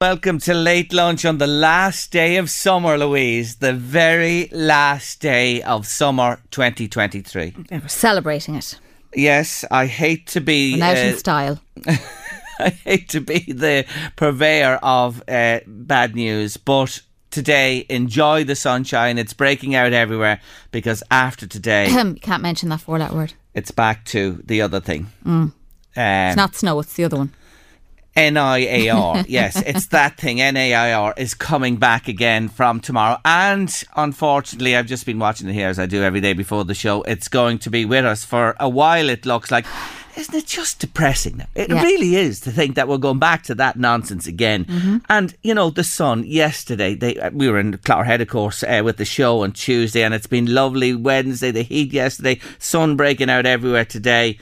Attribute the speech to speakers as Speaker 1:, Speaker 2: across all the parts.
Speaker 1: Welcome to Late Lunch on the last day of summer, Louise. The very last day of summer 2023.
Speaker 2: We're celebrating it.
Speaker 1: Yes, I hate to be.
Speaker 2: Went out
Speaker 1: uh,
Speaker 2: in style.
Speaker 1: I hate to be the purveyor of uh, bad news, but today enjoy the sunshine. It's breaking out everywhere because after today,
Speaker 2: can't mention that four letter word.
Speaker 1: it's back to the other thing. Um,
Speaker 2: It's not snow, it's the other one.
Speaker 1: NIAR. yes, it's that thing. NAIR is coming back again from tomorrow. And unfortunately, I've just been watching it here as I do every day before the show. It's going to be with us for a while, it looks like. Isn't it just depressing? It
Speaker 2: Yeah.
Speaker 1: really is to think that we're going back to that nonsense again. And, you know, the sun yesterday, they uh, we were in Clonhead, of course, uh, with the show on Tuesday, and it's been lovely. Wednesday, the heat yesterday, sun breaking out everywhere today.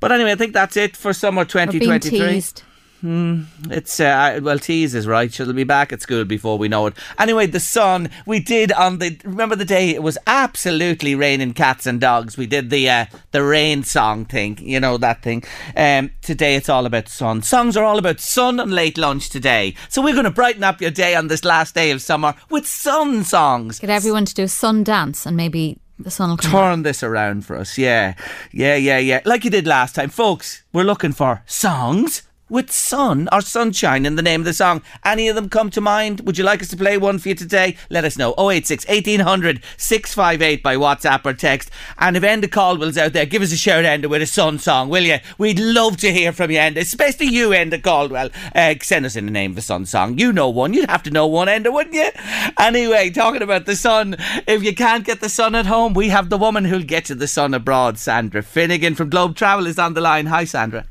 Speaker 1: But anyway, I think that's it for summer
Speaker 2: We're being
Speaker 1: 2023.
Speaker 2: Teased.
Speaker 1: It's uh, well, tease is right. She'll be back at school before we know it. Anyway, the sun we did on the remember the day it was absolutely raining cats and dogs. We did the uh, the rain song thing, you know that thing. Um, today it's all about sun. Songs are all about sun and late lunch today. So we're going to brighten up your day on this last day of summer with sun songs.
Speaker 2: Get everyone to do a sun dance and maybe the sun will come out.
Speaker 1: Turn this around for us, yeah, yeah, yeah, yeah. Like you did last time, folks. We're looking for songs with sun or sunshine in the name of the song. Any of them come to mind? Would you like us to play one for you today? Let us know. 086 1800 658 by WhatsApp or text. And if Enda Caldwell's out there, give us a shout, Enda, with a sun song, will you? We'd love to hear from you, Enda, especially you, Enda Caldwell. Uh, send us in the name of a sun song. You know one. You'd have to know one, Enda, wouldn't you? Anyway, talking about the sun, if you can't get the sun at home, we have the woman who'll get you the sun abroad. Sandra Finegan from Globe Travel is on the line. Hi, Sandra.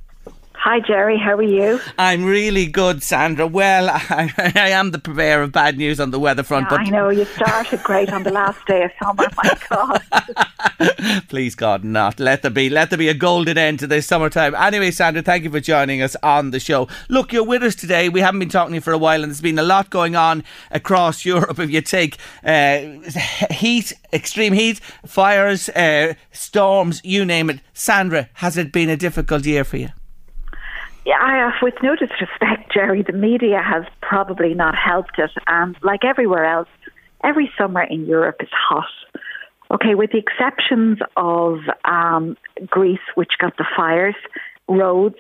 Speaker 3: Hi, Gerry. How are you?
Speaker 1: I'm really good, Sandra. Well, I, I am the purveyor of bad news on the weather front, but
Speaker 3: I know you started great on the last day of summer. My God.
Speaker 1: please God, not. Let there be, let there be a golden end to this summertime. Anyway, Sandra, thank you for joining us on the show. Look, you're with us today. We haven't been talking to you for a while, and there's been a lot going on across Europe. If you take uh, heat, extreme heat, fires, uh, storms, you name it. Sandra, has it been a difficult year for you?
Speaker 3: Yeah, I have, with no disrespect, Gerry, the media has probably not helped it. And like everywhere else, every summer in Europe is hot. Okay, with the exceptions of um, Greece, which got the fires, Rhodes.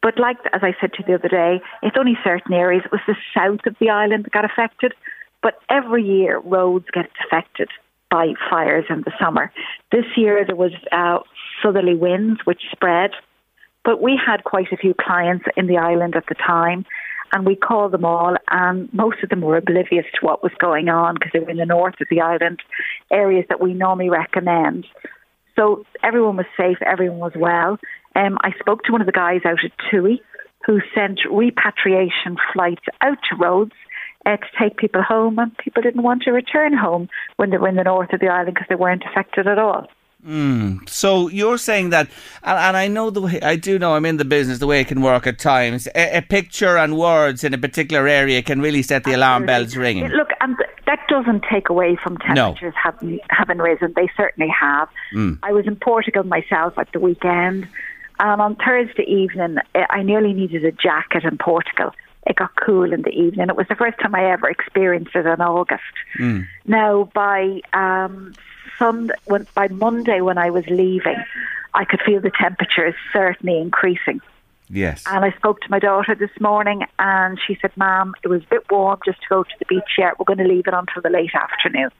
Speaker 3: But like as I said to you the other day, it's only certain areas. It was the south of the island that got affected. But every year, Rhodes get affected by fires in the summer. This year, there was uh, southerly winds which spread. But we had quite a few clients in the island at the time, and we called them all, and most of them were oblivious to what was going on because they were in the north of the island, areas that we normally recommend. So everyone was safe, everyone was well. Um, I spoke to one of the guys out at Tui who sent repatriation flights out to Rhodes uh, to take people home, and people didn't want to return home when they were in the north of the island because they weren't affected at all.
Speaker 1: So you're saying that, and, and I know the way, I do know I'm in the business, the way it can work at times. A, a picture and words in a particular area can really set the alarm bells ringing.
Speaker 3: Look, and that doesn't take away from temperatures having having risen. They certainly have.
Speaker 1: Mm.
Speaker 3: I was in Portugal myself at the weekend, and on Thursday evening, I I nearly needed a jacket in Portugal. It got cool in the evening. It was the first time I ever experienced it in August.
Speaker 1: Mm.
Speaker 3: Now, by um, Sunday, when, by Monday when I was leaving, I could feel the temperature is certainly increasing.
Speaker 1: Yes.
Speaker 3: And I spoke to my daughter this morning, and she said, "Ma'am, it was a bit warm just to go to the beach yet. We're going to leave it until the late afternoon."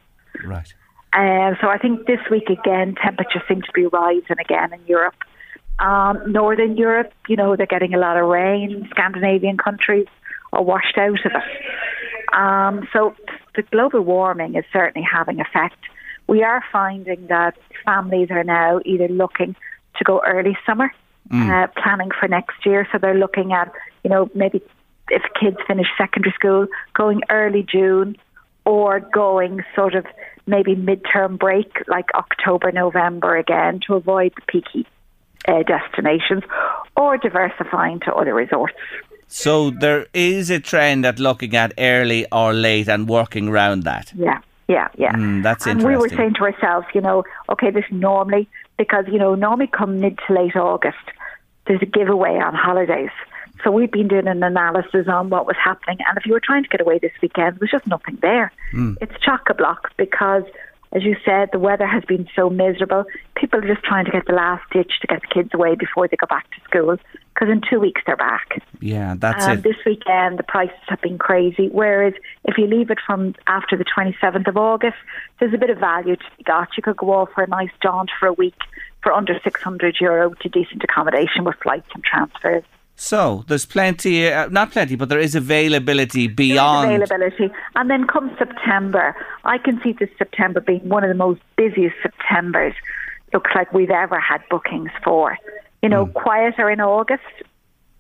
Speaker 1: Right.
Speaker 3: Um, so I think this week again, temperatures seem to be rising again in Europe. Um, Northern Europe, you know, they're getting a lot of rain. Scandinavian countries are washed out of it. Um, so the global warming is certainly having effect. We are finding that families are now either looking to go early summer, uh, planning for next year. So they're looking at, you know, maybe if kids finish secondary school, going early June or going sort of maybe midterm break like October, November again to avoid the peaky uh, destinations or diversifying to other resorts.
Speaker 1: So there is a trend at looking at early or late and working around that.
Speaker 3: Yeah, yeah, yeah.
Speaker 1: Mm, that's
Speaker 3: and
Speaker 1: interesting.
Speaker 3: we were saying to ourselves, you know, okay, this normally because you know normally come mid to late August, there's a giveaway on holidays. So we've been doing an analysis on what was happening, and if you were trying to get away this weekend, there's just nothing there.
Speaker 1: Mm.
Speaker 3: It's chock a block because as you said, the weather has been so miserable. People are just trying to get the last ditch to get the kids away before they go back to school because in two weeks they're back.
Speaker 1: Yeah, that's
Speaker 3: um,
Speaker 1: it.
Speaker 3: This weekend the prices have been crazy. Whereas if you leave it from after the 27th of August, there's a bit of value to be got. You could go off for a nice jaunt for a week for under 600 euro to decent accommodation with flights and transfers.
Speaker 1: So there's plenty, uh, not plenty, but there is availability beyond.
Speaker 3: Is availability. And then come September, I can see this September being one of the most busiest Septembers looks like we've ever had bookings for. You know, mm. quieter in August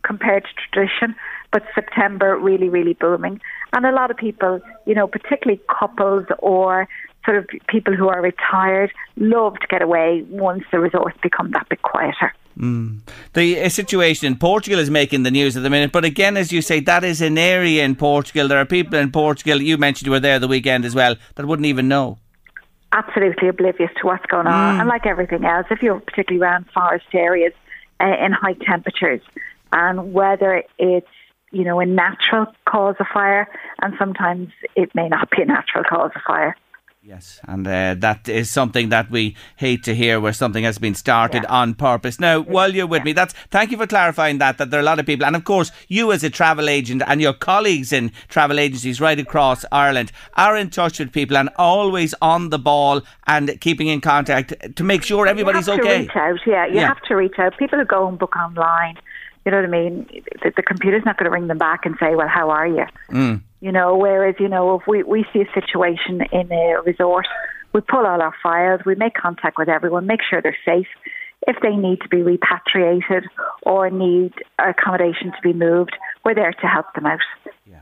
Speaker 3: compared to tradition, but September really, really booming. And a lot of people, you know, particularly couples or sort of people who are retired, love to get away once the resorts become that bit quieter.
Speaker 1: Mm. The uh, situation in Portugal is making the news at the minute, but again, as you say, that is an area in Portugal. There are people in Portugal, you mentioned you were there the weekend as well, that wouldn't even know.
Speaker 3: Absolutely oblivious to what's going on.
Speaker 1: Mm.
Speaker 3: And like everything else, if you're particularly around forest areas uh, in high temperatures, and whether it's you know a natural cause of fire, and sometimes it may not be a natural cause of fire.
Speaker 1: Yes, and uh, that is something that we hate to hear, where something has been started yeah. on purpose. Now, while you're with yeah. me, that's thank you for clarifying that. That there are a lot of people, and of course, you as a travel agent and your colleagues in travel agencies right across Ireland are in touch with people and always on the ball and keeping in contact to make sure everybody's okay.
Speaker 3: reach out, yeah, you yeah. have to reach out. People who go and book online, you know what I mean. The, the computer's not going to ring them back and say, "Well, how are you?"
Speaker 1: Mm.
Speaker 3: You know, whereas, you know, if we, we see a situation in a resort, we pull all our files, we make contact with everyone, make sure they're safe. If they need to be repatriated or need accommodation to be moved, we're there to help them out.
Speaker 1: Yeah.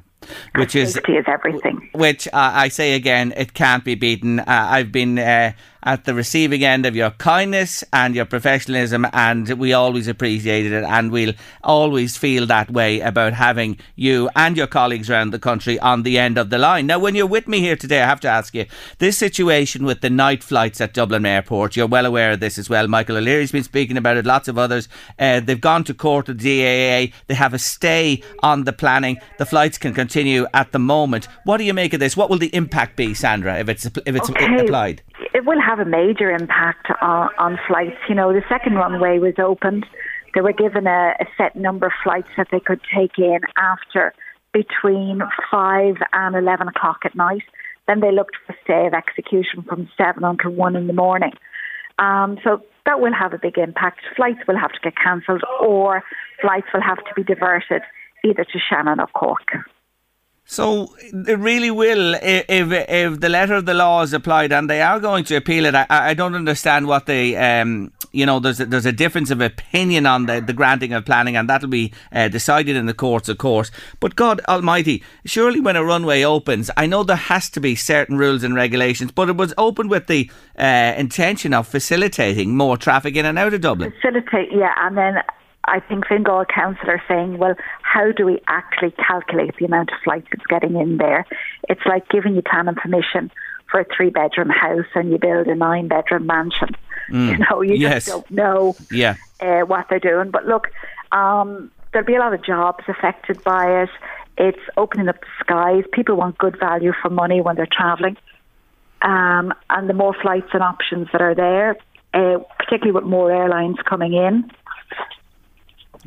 Speaker 1: Which is,
Speaker 3: is everything.
Speaker 1: Which uh, I say again, it can't be beaten. Uh, I've been uh, at the receiving end of your kindness and your professionalism, and we always appreciated it, and we'll always feel that way about having you and your colleagues around the country on the end of the line. Now, when you're with me here today, I have to ask you this situation with the night flights at Dublin Airport. You're well aware of this as well. Michael O'Leary's been speaking about it. Lots of others. Uh, they've gone to court at DAA. They have a stay on the planning. The flights can continue at the moment. What do you make of this? What will the impact be, Sandra, if it's if it's
Speaker 3: okay.
Speaker 1: applied?
Speaker 3: it will have a major impact on, on flights. You know, the second runway was opened. They were given a, a set number of flights that they could take in after between 5 and 11 o'clock at night. Then they looked for stay of execution from 7 until 1 in the morning. Um, so that will have a big impact. Flights will have to get cancelled or flights will have to be diverted either to Shannon or Cork.
Speaker 1: So it really will if if the letter of the law is applied, and they are going to appeal it. I, I don't understand what they, um, you know, there's a, there's a difference of opinion on the, the granting of planning, and that'll be uh, decided in the courts, of course. But God Almighty, surely when a runway opens, I know there has to be certain rules and regulations, but it was opened with the uh, intention of facilitating more traffic in and out of Dublin.
Speaker 3: Facilitate, yeah, and then I think Fingal Council are saying, well, how do we actually calculate the amount of flights that's getting in there? It's like giving you planning permission for a three bedroom house and you build a nine bedroom mansion. Mm. You know, you
Speaker 1: yes.
Speaker 3: just don't know
Speaker 1: yeah.
Speaker 3: uh, what they're doing. But look, um, there'll be a lot of jobs affected by it. It's opening up the skies. People want good value for money when they're travelling. Um, and the more flights and options that are there, uh, particularly with more airlines coming in,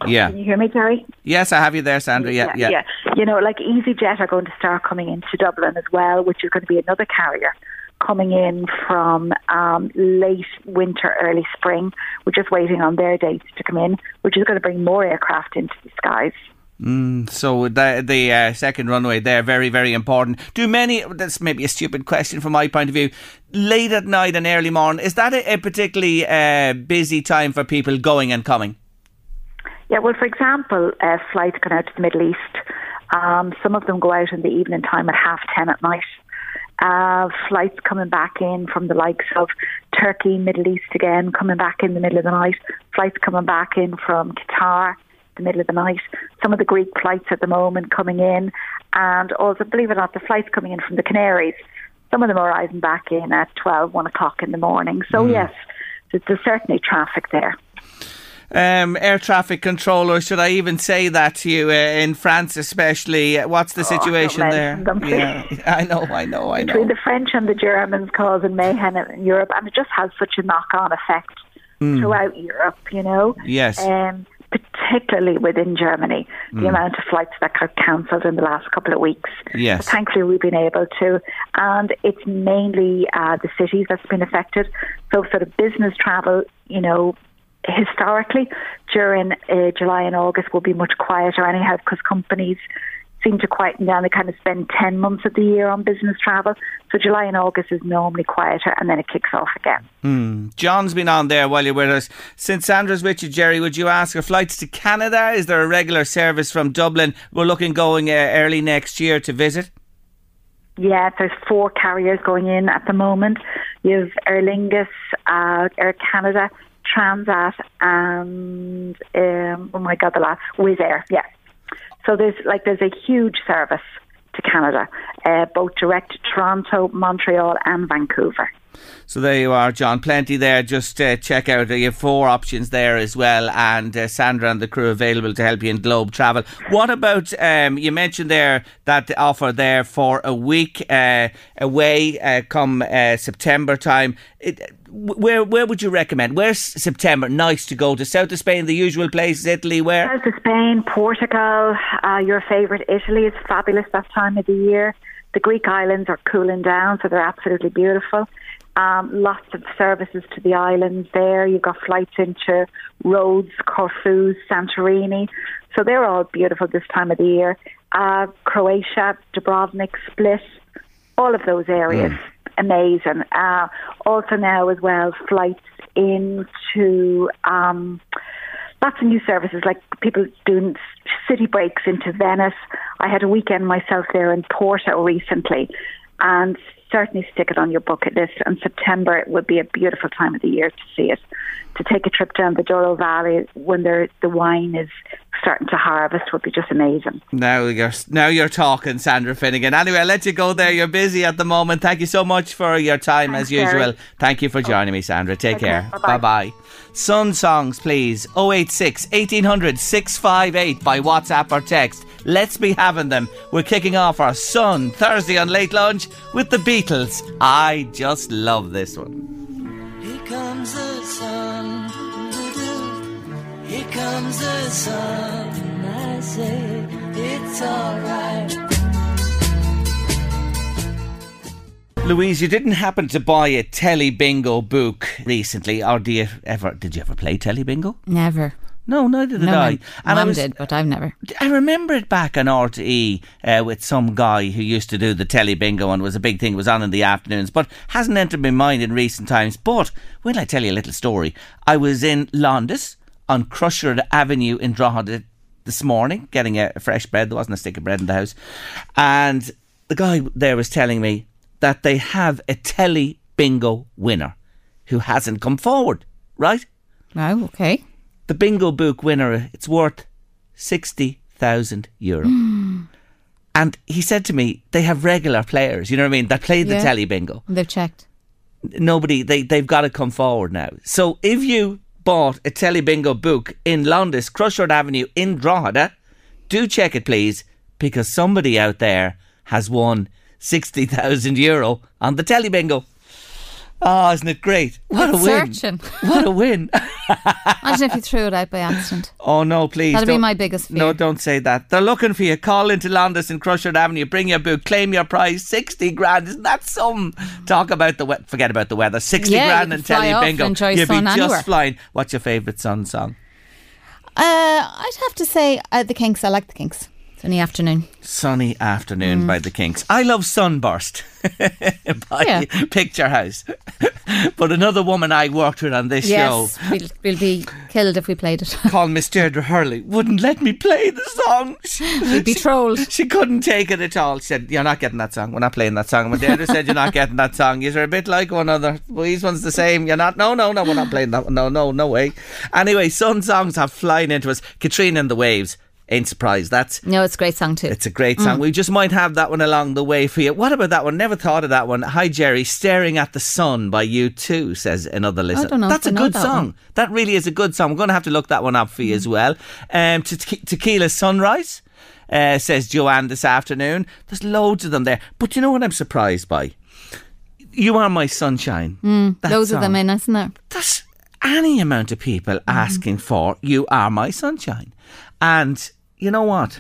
Speaker 1: yeah.
Speaker 3: Can you hear me, Terry?
Speaker 1: Yes, I have you there, Sandra. Yeah, yeah.
Speaker 3: yeah. yeah. You know, like EasyJet are going to start coming into Dublin as well, which is going to be another carrier coming in from um, late winter, early spring. We're just waiting on their dates to come in, which is going to bring more aircraft into the skies.
Speaker 1: Mm, so the the uh, second runway there very very important. Do many? That's maybe a stupid question from my point of view. Late at night and early morning is that a, a particularly uh, busy time for people going and coming?
Speaker 3: Yeah, well, for example, uh, flights going out to the Middle East. Um, some of them go out in the evening time at half ten at night. Uh, flights coming back in from the likes of Turkey, Middle East again, coming back in the middle of the night. Flights coming back in from Qatar, the middle of the night. Some of the Greek flights at the moment coming in, and also, believe it or not, the flights coming in from the Canaries. Some of them are arriving back in at 12, 1 o'clock in the morning. So, mm. yes, there's certainly traffic there
Speaker 1: um, air traffic control, or Should I even say that to you uh, in France, especially? Uh, what's the oh, situation there?
Speaker 3: Them,
Speaker 1: yeah, I know, I know, I
Speaker 3: know. Between the French and the Germans causing mayhem in Europe, and it just has such a knock-on effect mm. throughout Europe. You know.
Speaker 1: Yes.
Speaker 3: Um, particularly within Germany, the mm. amount of flights that got cancelled in the last couple of weeks.
Speaker 1: Yes.
Speaker 3: But thankfully, we've been able to, and it's mainly uh, the cities that's been affected. So, sort of business travel, you know, historically during uh, July and August will be much quieter anyhow because companies seem to quieten down. They kind of spend 10 months of the year on business travel. So July and August is normally quieter and then it kicks off again.
Speaker 1: Mm. John's been on there while you're with us. Since Sandra's with you, Gerry, would you ask her flights to Canada? Is there a regular service from Dublin? We're looking going uh, early next year to visit.
Speaker 3: Yeah, there's four carriers going in at the moment. You have Aer Lingus, uh, Air Canada, Transat, and um, oh my god, the last Wizz Air. Yeah. So there's like there's a huge service to Canada, uh, both direct to Toronto, Montreal, and Vancouver.
Speaker 1: So there you are, John. Plenty there. Just uh, check out. You have four options there as well, and uh, Sandra and the crew available to help you in Globe Travel. What about um, you mentioned there that offer there for a week uh, away uh, come uh, September time? It, where where would you recommend? Where's September nice to go to? South of Spain, the usual places. Italy, where?
Speaker 3: South of Spain, Portugal. Uh, your favourite Italy is fabulous that time of the year. The Greek islands are cooling down, so they're absolutely beautiful. Um, lots of services to the islands there. You've got flights into Rhodes, Corfu, Santorini. So they're all beautiful this time of the year. Uh, Croatia, Dubrovnik, Split, all of those areas. Mm amazing. Uh, also now as well, flights into um, lots of new services, like people doing city breaks into Venice. I had a weekend myself there in Porto recently, and certainly stick it on your bucket list. And September it would be a beautiful time of the year to see it. To take a trip down the Douro Valley when the wine is starting to harvest would be just amazing.
Speaker 1: Now you're now you're talking, Sandra Finegan. Anyway, I'll let you go there. You're busy at the moment. Thank you so much for your time Thanks, as usual. Thank you for joining me, Sandra. Take care. Bye bye. Sun songs, please. 086 1800 658 by WhatsApp or text. Let's be having them. We're kicking off our Sun Thursday on Late Lunch with the Beatles. I just love this one. Here comes the sun. Here comes the sun. I say it's alright. Louise, you didn't happen to buy a telly bingo book recently, or do you ever? Did you ever play telly bingo?
Speaker 2: Never.
Speaker 1: No, neither did no, I.
Speaker 2: And Mum I was, did, but I've never.
Speaker 1: I remember it back on RTE uh, with some guy who used to do the telly bingo and was a big thing. It was on in the afternoons, but hasn't entered my mind in recent times. But when I tell you a little story, I was in Londis on Crushrod Avenue in Drogheda this morning, getting a fresh bread. There wasn't a stick of bread in the house, and the guy there was telling me that they have a telly bingo winner who hasn't come forward. Right?
Speaker 2: Oh, okay
Speaker 1: the bingo book winner, it's worth 60,000 euro. Hmm. And he said to me, they have regular players, you know what I mean, that play the yeah. telly bingo.
Speaker 2: They've checked.
Speaker 1: Nobody, they, they've got to come forward now. So if you bought a telly bingo book in Londis, Crushrod Avenue in Drogheda, do check it please, because somebody out there has won 60,000 euro on the telly bingo. Oh, isn't it great?
Speaker 2: What
Speaker 1: a
Speaker 2: win. Searching.
Speaker 1: What a win.
Speaker 2: Imagine if you threw it out by accident.
Speaker 1: Oh, no, please.
Speaker 2: That'd be my biggest fear.
Speaker 1: No, don't say that. They're looking for you. Call into Londis and Crushrod Avenue. Bring your book. Claim your prize. 60 grand. Isn't that some? Talk about the weather. Forget about the weather. 60
Speaker 2: yeah,
Speaker 1: grand and telly bingo.
Speaker 2: You'd be
Speaker 1: anywhere.
Speaker 2: just
Speaker 1: flying. What's your favourite Sun song?
Speaker 2: Uh, I'd have to say uh, the Kinks. I like the Kinks. Sunny afternoon.
Speaker 1: Sunny Afternoon by mm. the Kinks. I love Sunburst by
Speaker 2: Yeah.
Speaker 1: Picture House. but another woman I worked with on this
Speaker 2: Yes,
Speaker 1: show
Speaker 2: we'll, we'll be killed if we played it.
Speaker 1: called Miss Deirdre Hurley wouldn't let me play the song.
Speaker 2: We'd be trolled.
Speaker 1: She couldn't take it at all. She said, You're not getting that song. We're not playing that song. When Deirdre said, You're not getting that song, you're a bit like one another. Well, these one's the same. You're not. No, no, no, we're not playing that one. No, no, no way. Anyway, Sun songs have flying into us. Katrina and the Waves. Ain't surprised. That's
Speaker 2: No, it's a great song too.
Speaker 1: it's a great song. We just might have that one along the way for you. What about that one? Never thought of that one. Hi, Gerry. Staring at the Sun by U2, says another listener.
Speaker 2: don't know
Speaker 1: That's
Speaker 2: I
Speaker 1: a good
Speaker 2: that
Speaker 1: song.
Speaker 2: one.
Speaker 1: That really is a good song. We're going to have to look that one up for you as well. Um, te- te- Tequila Sunrise, uh, says Joanne this afternoon. There's loads of them there. But you know what I'm surprised by? You Are My Sunshine. That
Speaker 2: Loads of them
Speaker 1: song.
Speaker 2: in, isn't there?
Speaker 1: That's any amount of people asking for You Are My Sunshine. And you know what?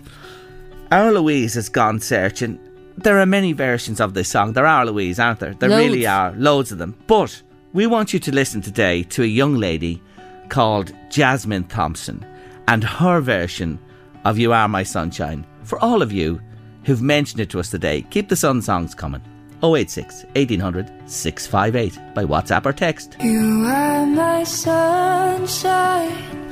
Speaker 1: Our Louise has gone searching. There are many versions of this song. There are, Louise, aren't there? There really are. Loads of them. But we want you to listen today to a young lady called Jasmine Thompson and her version of You Are My Sunshine. For all of you who've mentioned it to us today, keep the Sun songs coming. 086 1800 658 by WhatsApp or text.
Speaker 4: You are my sunshine,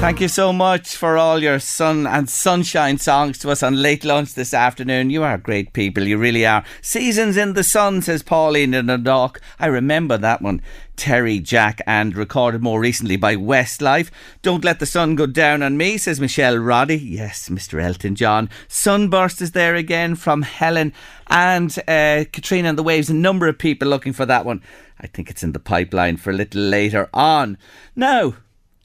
Speaker 1: Thank you so much for all your sun and sunshine songs to us on late lunch this afternoon. You are great people, you really are. Seasons in the Sun, says Pauline in a dock. I remember that one. Terry, Jack, and recorded more recently by Westlife. Don't let the sun go down on me, says Michelle Roddy. Yes, Mr. Elton John. Sunburst is there again from Helen and uh, Katrina and the Waves. A number of people looking for that one. I think it's in the pipeline for a little later on. Now,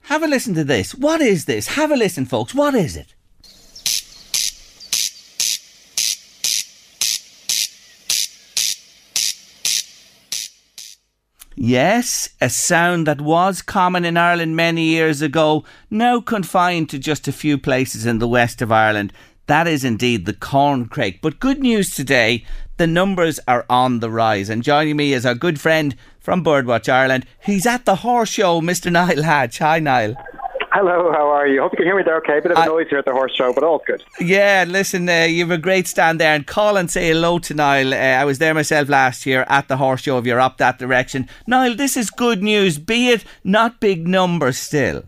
Speaker 1: have a listen to this. What is this? Have a listen, folks. What is it? Yes, a sound that was common in Ireland many years ago, now confined to just a few places in the west of Ireland. That is indeed the corncrake. But good news today, the numbers are on the rise. And joining me is our good friend from Birdwatch Ireland. He's at the horse show, Mr. Niall Hatch. Hi, Niall.
Speaker 5: Hello, how are you? Hope you can hear me there okay. Bit of a noise here at the horse show, but all's good.
Speaker 1: Yeah, listen, uh, you have a great stand there and call and say hello to Niall. Uh, I was there myself last year at the horse show if you're up that direction. Niall, this is good news, be it not big numbers still.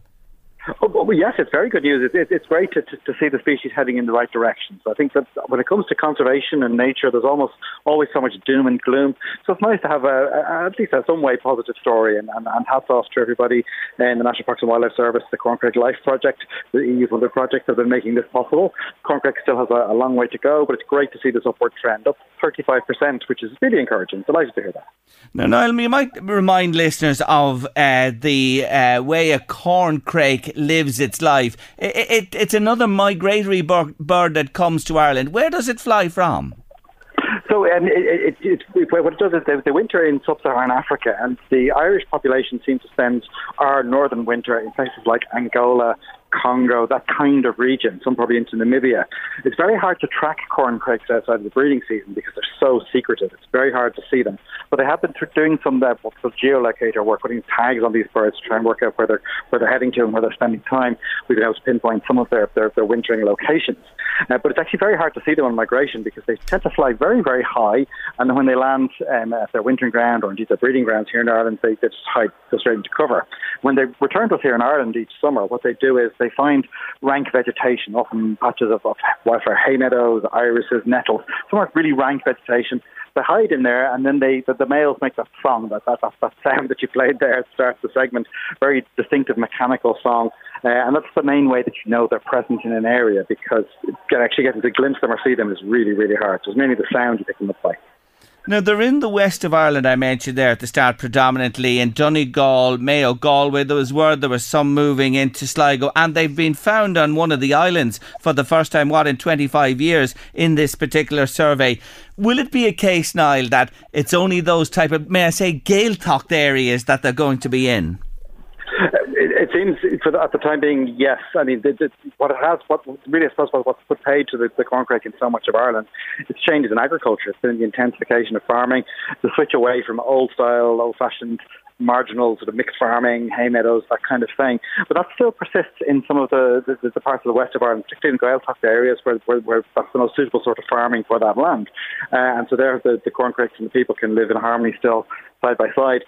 Speaker 5: Oh, well, yes, it's very good news. It's, it's, great to, to, to see the species heading in the right direction. So I think that when it comes to conservation and nature, there's almost always so much doom and gloom. So it's nice to have a, a at least a some way positive story. And, and, and hats off to everybody in the National Parks and Wildlife Service, the Corncrake Life Project, the EU's other projects that have been making this possible. Corncrake still has a, a long way to go, but it's great to see this upward trend up 35%, which is really encouraging. Delighted to hear that.
Speaker 1: Now, Niall, you might remind listeners of uh, the uh, way a corncrake lives its life. It, it, it's another migratory bird that comes to Ireland. Where does it fly from?
Speaker 5: So um, it, it, it, what it does is they, they winter in sub-Saharan Africa, and the Irish population seem to spend our northern winter in places like Angola, Congo, that kind of region, some probably into Namibia. It's very hard to track corncrakes outside of the breeding season because they're so secretive. It's very hard to see them. But they have been doing some what's called geolocator work, putting tags on these birds to try and work out where they're, where they're heading to and where they're spending time. We've been able to pinpoint some of their, their, their wintering locations. Uh, but it's actually very hard to see them on migration because they tend to fly very, very high. And then when they land um, at their wintering ground or indeed their breeding grounds here in Ireland, they, they just hide, go straight into cover. When they return to us here in Ireland each summer, what they do is they find rank vegetation, often patches of, of wildfire hay meadows, irises, nettles, some really rank vegetation. They hide in there, and then they the, the males make that song, that, that that that sound that you played there at the start of the segment, very distinctive mechanical song, uh, and that's the main way that you know they're present in an area because actually getting to glimpse them or see them is really really hard. So it's mainly the sound you pick them up by.
Speaker 1: Now, they're in the west of Ireland, I mentioned there at the start, predominantly in Donegal, Mayo, Galway. There was word there was some moving into Sligo, and they've been found on one of the islands for the first time, what, in 25 years in this particular survey. Will it be a case, Niall, that it's only those type of, may I say, Gaeltacht areas that they're going to be in?
Speaker 5: Uh, it, it seems, for the, at the time being, yes. I mean, the, the, what it has, what really, I suppose, what, what's put paid to the, the corncrake in so much of Ireland, it's changes in agriculture. It's been the intensification of farming, the switch away from old style, old fashioned marginal sort of mixed farming, hay meadows, that kind of thing. But that still persists in some of the, the, the parts of the west of Ireland, particularly in Gaeltacht areas where, where, where, that's the most suitable sort of farming for that land. Uh, and so there the, the corncrakes and the people can live in harmony still side by side.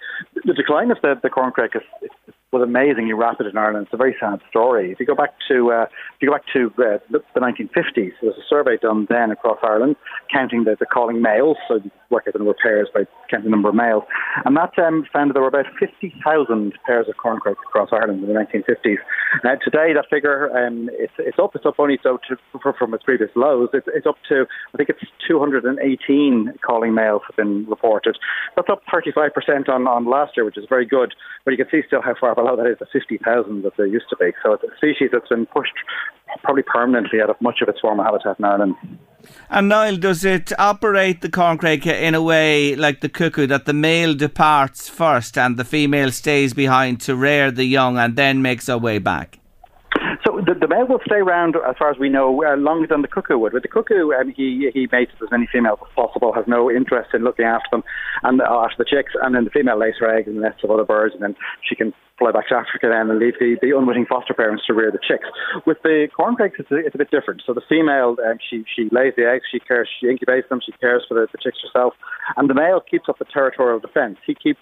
Speaker 5: The decline of the, the corncrake is, is was amazingly rapid in Ireland. It's a very sad story. If you go back to uh, if you go back to uh, the 1950s, there was a survey done then across Ireland, counting the, the calling males, so work out the number of pairs by counting the number of males, and that um, found that there were about 50,000 pairs of corncrakes across Ireland in the 1950s. Uh, today, that figure um, it's, it's up. It's up only so to, from its previous lows. It's, it's up to I think it's 218 calling males have been reported. That's up 35% on, on last year, which is very good. But you can see still how far below that is the 50,000 that there used to be. So it's a species that's been pushed probably permanently out of much of its former habitat in Ireland.
Speaker 1: And Niall, does it operate the corncrake in a way like the cuckoo that the male departs first and the female stays behind to rear the young and then makes her way back?
Speaker 5: So the, the male will stay around, as far as we know, uh, longer than the cuckoo would. With the cuckoo, um, he he mates with as many females as possible, has no interest in looking after them and uh, after the chicks, and then the female lays her eggs in the nests of other birds, and then she can fly back to Africa then and leave the, the unwitting foster parents to rear the chicks. With the corncrakes, it's a, it's a bit different. So the female, um, she she lays the eggs, she cares, she incubates them, she cares for the, the chicks herself, and the male keeps up the territorial defence. He keeps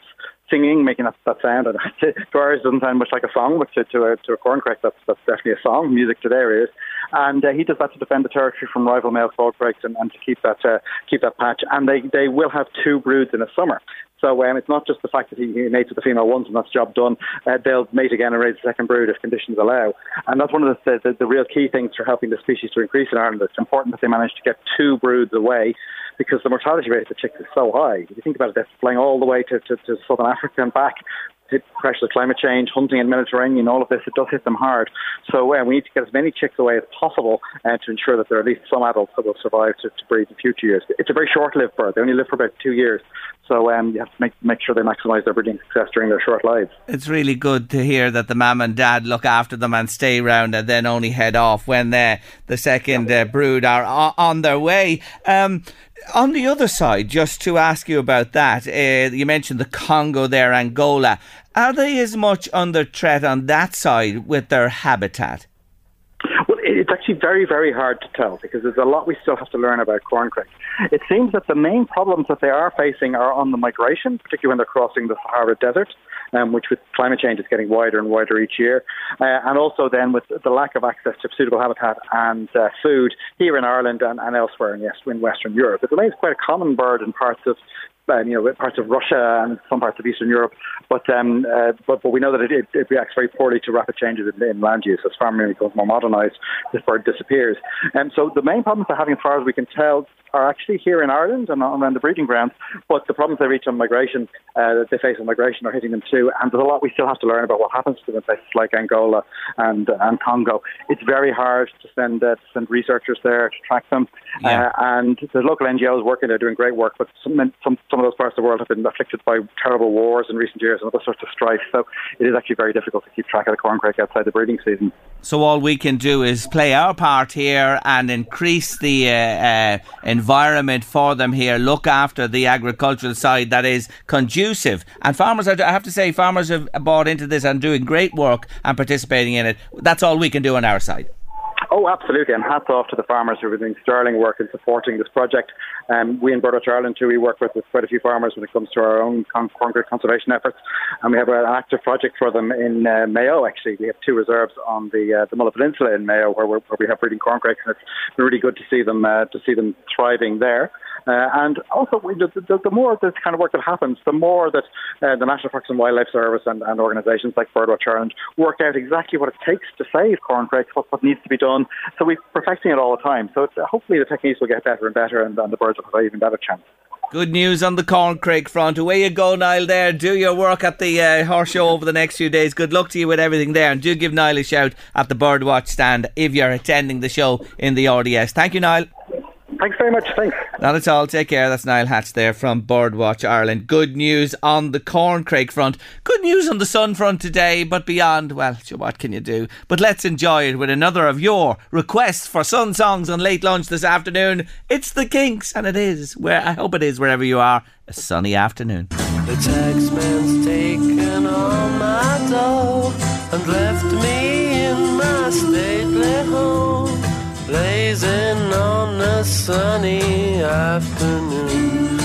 Speaker 5: singing, making that, that sound. And to, to ours doesn't sound much like a song, but to, to, a, to a corncrake, that's, that's definitely a song, music to their ears. And uh, he does that to defend the territory from rival male corncrakes and, and to keep that uh, keep that patch. And they, they will have two broods in a summer. So um, it's not just the fact that he, he mates with the female once and that's job done. Uh, they'll mate again and raise a second brood if conditions allow. And that's one of the, the, the real key things for helping the species to increase in Ireland. It's important that they manage to get two broods away because the mortality rate of the chicks is so high. If you think about it, they're flying all the way to, to, to southern Africa and back the pressure of climate change, hunting in the Mediterranean, all of this, it does hit them hard. So uh, we need to get as many chicks away as possible uh, to ensure that there are at least some adults that will survive to, to breed in future years. It's a very short-lived bird. They only live for about two years. So um, you have to make, make sure they maximise their breeding success during their short lives.
Speaker 1: It's really good to hear that the mum and dad look after them and stay around and then only head off when uh, the second uh, brood are on their way. Um, on the other side, just to ask you about that, uh, you mentioned the Congo there, Angola. Are they as much under threat on that side with their habitat?
Speaker 5: Actually very, very hard to tell because there's a lot we still have to learn about corncrake. It seems that the main problems that they are facing are on the migration, particularly when they're crossing the Sahara Desert, um, which with climate change is getting wider and wider each year, uh, and also then with the lack of access to suitable habitat and uh, food here in Ireland and, and elsewhere in, in Western Europe. It remains quite a common bird in parts of um, you know, parts of Russia and some parts of Eastern Europe. But um, uh, but, but we know that it, it, it, reacts very poorly to rapid changes in, in land use. As farming becomes more modernised, this bird disappears. And so the main problems they're having, as far as we can tell, are actually here in Ireland and around the breeding grounds. But the problems they reach on migration, uh, that they face on migration, are hitting them too. And there's a lot we still have to learn about what happens to them in places like Angola and and Congo. It's very hard to send uh, to send researchers there to track them. Yeah. Uh, and there's local NGOs working there doing great work, but some, some some of those parts of the world have been afflicted by terrible wars in recent years and other sorts of strife. So it is actually very difficult to keep track of the corncrake outside the breeding season.
Speaker 1: So all we can do is play our part here and increase the uh, uh, environment for them here. Look after the agricultural side that is conducive. And farmers, I have to say, farmers have bought into this and doing great work and participating in it. That's all we can do on our side.
Speaker 5: Oh, absolutely. And hats off to the farmers who are doing sterling work in supporting this project. Um, we in Birdwatch Ireland, too, we work with, with quite a few farmers when it comes to our own con- corncrake conservation efforts. And we have an active project for them in uh, Mayo, actually. We have two reserves on the uh, the Mullet Peninsula in Mayo where, where we have breeding corncrakes. And it's been really good to see them, uh, to see them thriving there. Uh, and also, the, the, the, more this kind of work that happens, the more that uh, the National Parks and Wildlife Service and, and organisations like Birdwatch Ireland work out exactly what it takes to save corncrakes, what, what needs to be done. So we're perfecting it all the time. So hopefully the techniques will get better and better, and, and the birds will have an even better chance.
Speaker 1: Good news on the Corncrake front. Away you go, Niall. There, do your work at the uh, horse show over the next few days. Good luck to you with everything there, and do give Niall a shout at the Birdwatch stand if you're attending the show in the RDS. Thank you, Niall.
Speaker 5: Thanks very much. Thanks.
Speaker 1: Not at all. Take care. That's Niall Hatch there from Birdwatch Ireland. Good news on the Corncrake front. Good news on the Sun front today, but beyond, well, what can you do? But let's enjoy it with another of your requests for Sun songs on late lunch this afternoon. It's the Kinks, and it is where I hope it is wherever you are. A sunny afternoon.
Speaker 6: The taxman's taken all my dough and left me in my stately sunny afternoon.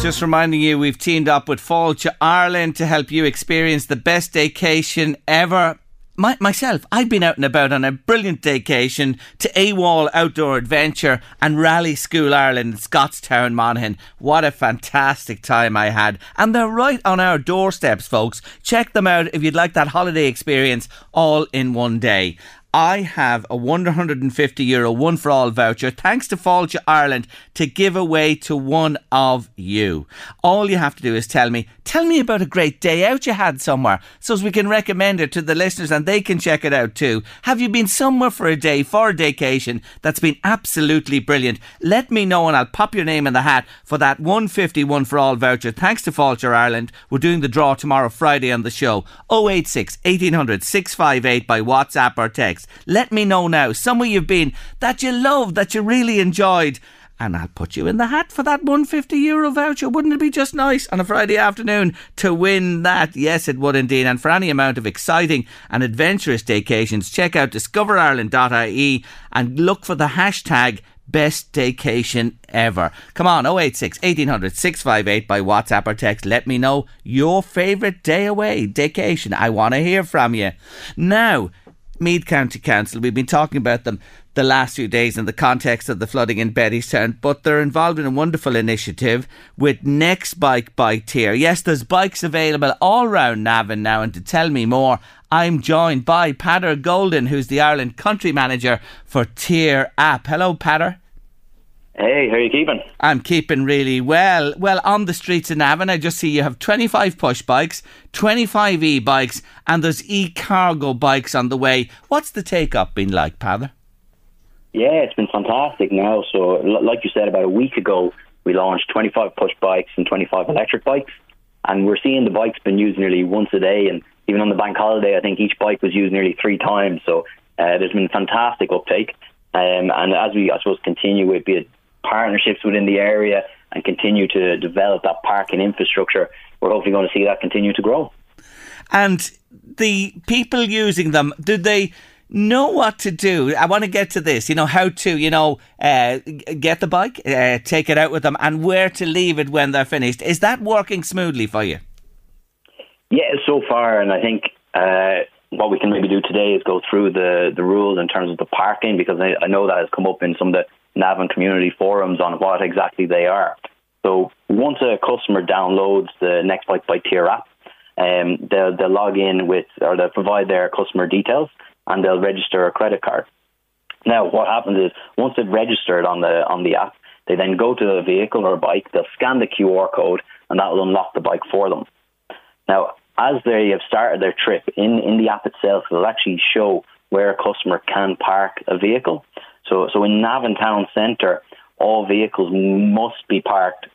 Speaker 1: Just reminding you, we've teamed up with Fáilte Ireland to help you experience the best vacation ever. My, myself, I've been out and about on a brilliant vacation to AWOL Outdoor Adventure and Rally School Ireland in Scotstown, Monaghan. What a fantastic time I had. And they're right on our doorsteps, folks. Check them out if you'd like that holiday experience all in one day. I have a 150 euro one for all voucher thanks to Fáilte Ireland to give away to one of you. All you have to do is tell me, tell me about a great day out you had somewhere so as we can recommend it to the listeners and they can check it out too. Have you been somewhere for a day, for a vacation that's been absolutely brilliant? Let me know and I'll pop your name in the hat for that 151 for all voucher thanks to Fáilte Ireland. We're doing the draw tomorrow Friday on the show. 086 1800 658 by WhatsApp or text. Let me know now somewhere you've been that you loved, that you really enjoyed. And I'll put you in the hat for that 150 euro voucher. Wouldn't it be just nice on a Friday afternoon to win that? Yes, it would indeed. And for any amount of exciting and adventurous vacations, check out discoverireland.ie and look for the hashtag best vacation ever. Come on, 086 1800 658 by WhatsApp or text. Let me know your favourite day away, vacation. I want to hear from you. Now, Meath County Council, we've been talking about them the last few days in the context of the flooding in Bettystown, but they're involved in a wonderful initiative with Next Bike by Tier. Yes, there's bikes available all round Navan now, and to tell me more, I'm joined by Patter Golden, who's the Ireland Country Manager for Tier App. Hello, Patter.
Speaker 7: Hey, how are you keeping?
Speaker 1: I'm keeping really well. Well, on the streets in Navan, I just see you have 25 push bikes, 25 e bikes, and there's e cargo bikes on the way. What's the take up been like, Patter?
Speaker 7: Yeah, it's been fantastic now. So, like you said, about a week ago, we launched 25 push bikes and 25 electric bikes. And we're seeing the bikes been used nearly once a day. And even on the bank holiday, I think each bike was used nearly three times. So, uh, there's been fantastic uptake. Um, and as we, I suppose, continue with be partnerships within the area and continue to develop that parking infrastructure, we're hopefully going to see that continue to grow.
Speaker 1: And the people using them, do they know what to do? I want to get to this, you know, how to, you know, uh, get the bike, uh, take it out with them, and where to leave it when they're finished. Is that working smoothly for you?
Speaker 7: Yeah, so far, and I think uh, what we can maybe do today is go through the, the rules in terms of the parking because I, I know that has come up in some of the Navan community forums on what exactly they are. So once a customer downloads the Next Bike by Tier app, um, they'll, they'll log in with or they'll provide their customer details and they'll register a credit card. Now, what happens is once they've registered on the on the app, they then go to a vehicle or a bike. They'll scan the QR code, and that will unlock the bike for them. Now, as they have started their trip in in the app itself, it'll actually show where a customer can park a vehicle. So, so in Navan Town Centre, all vehicles must be parked.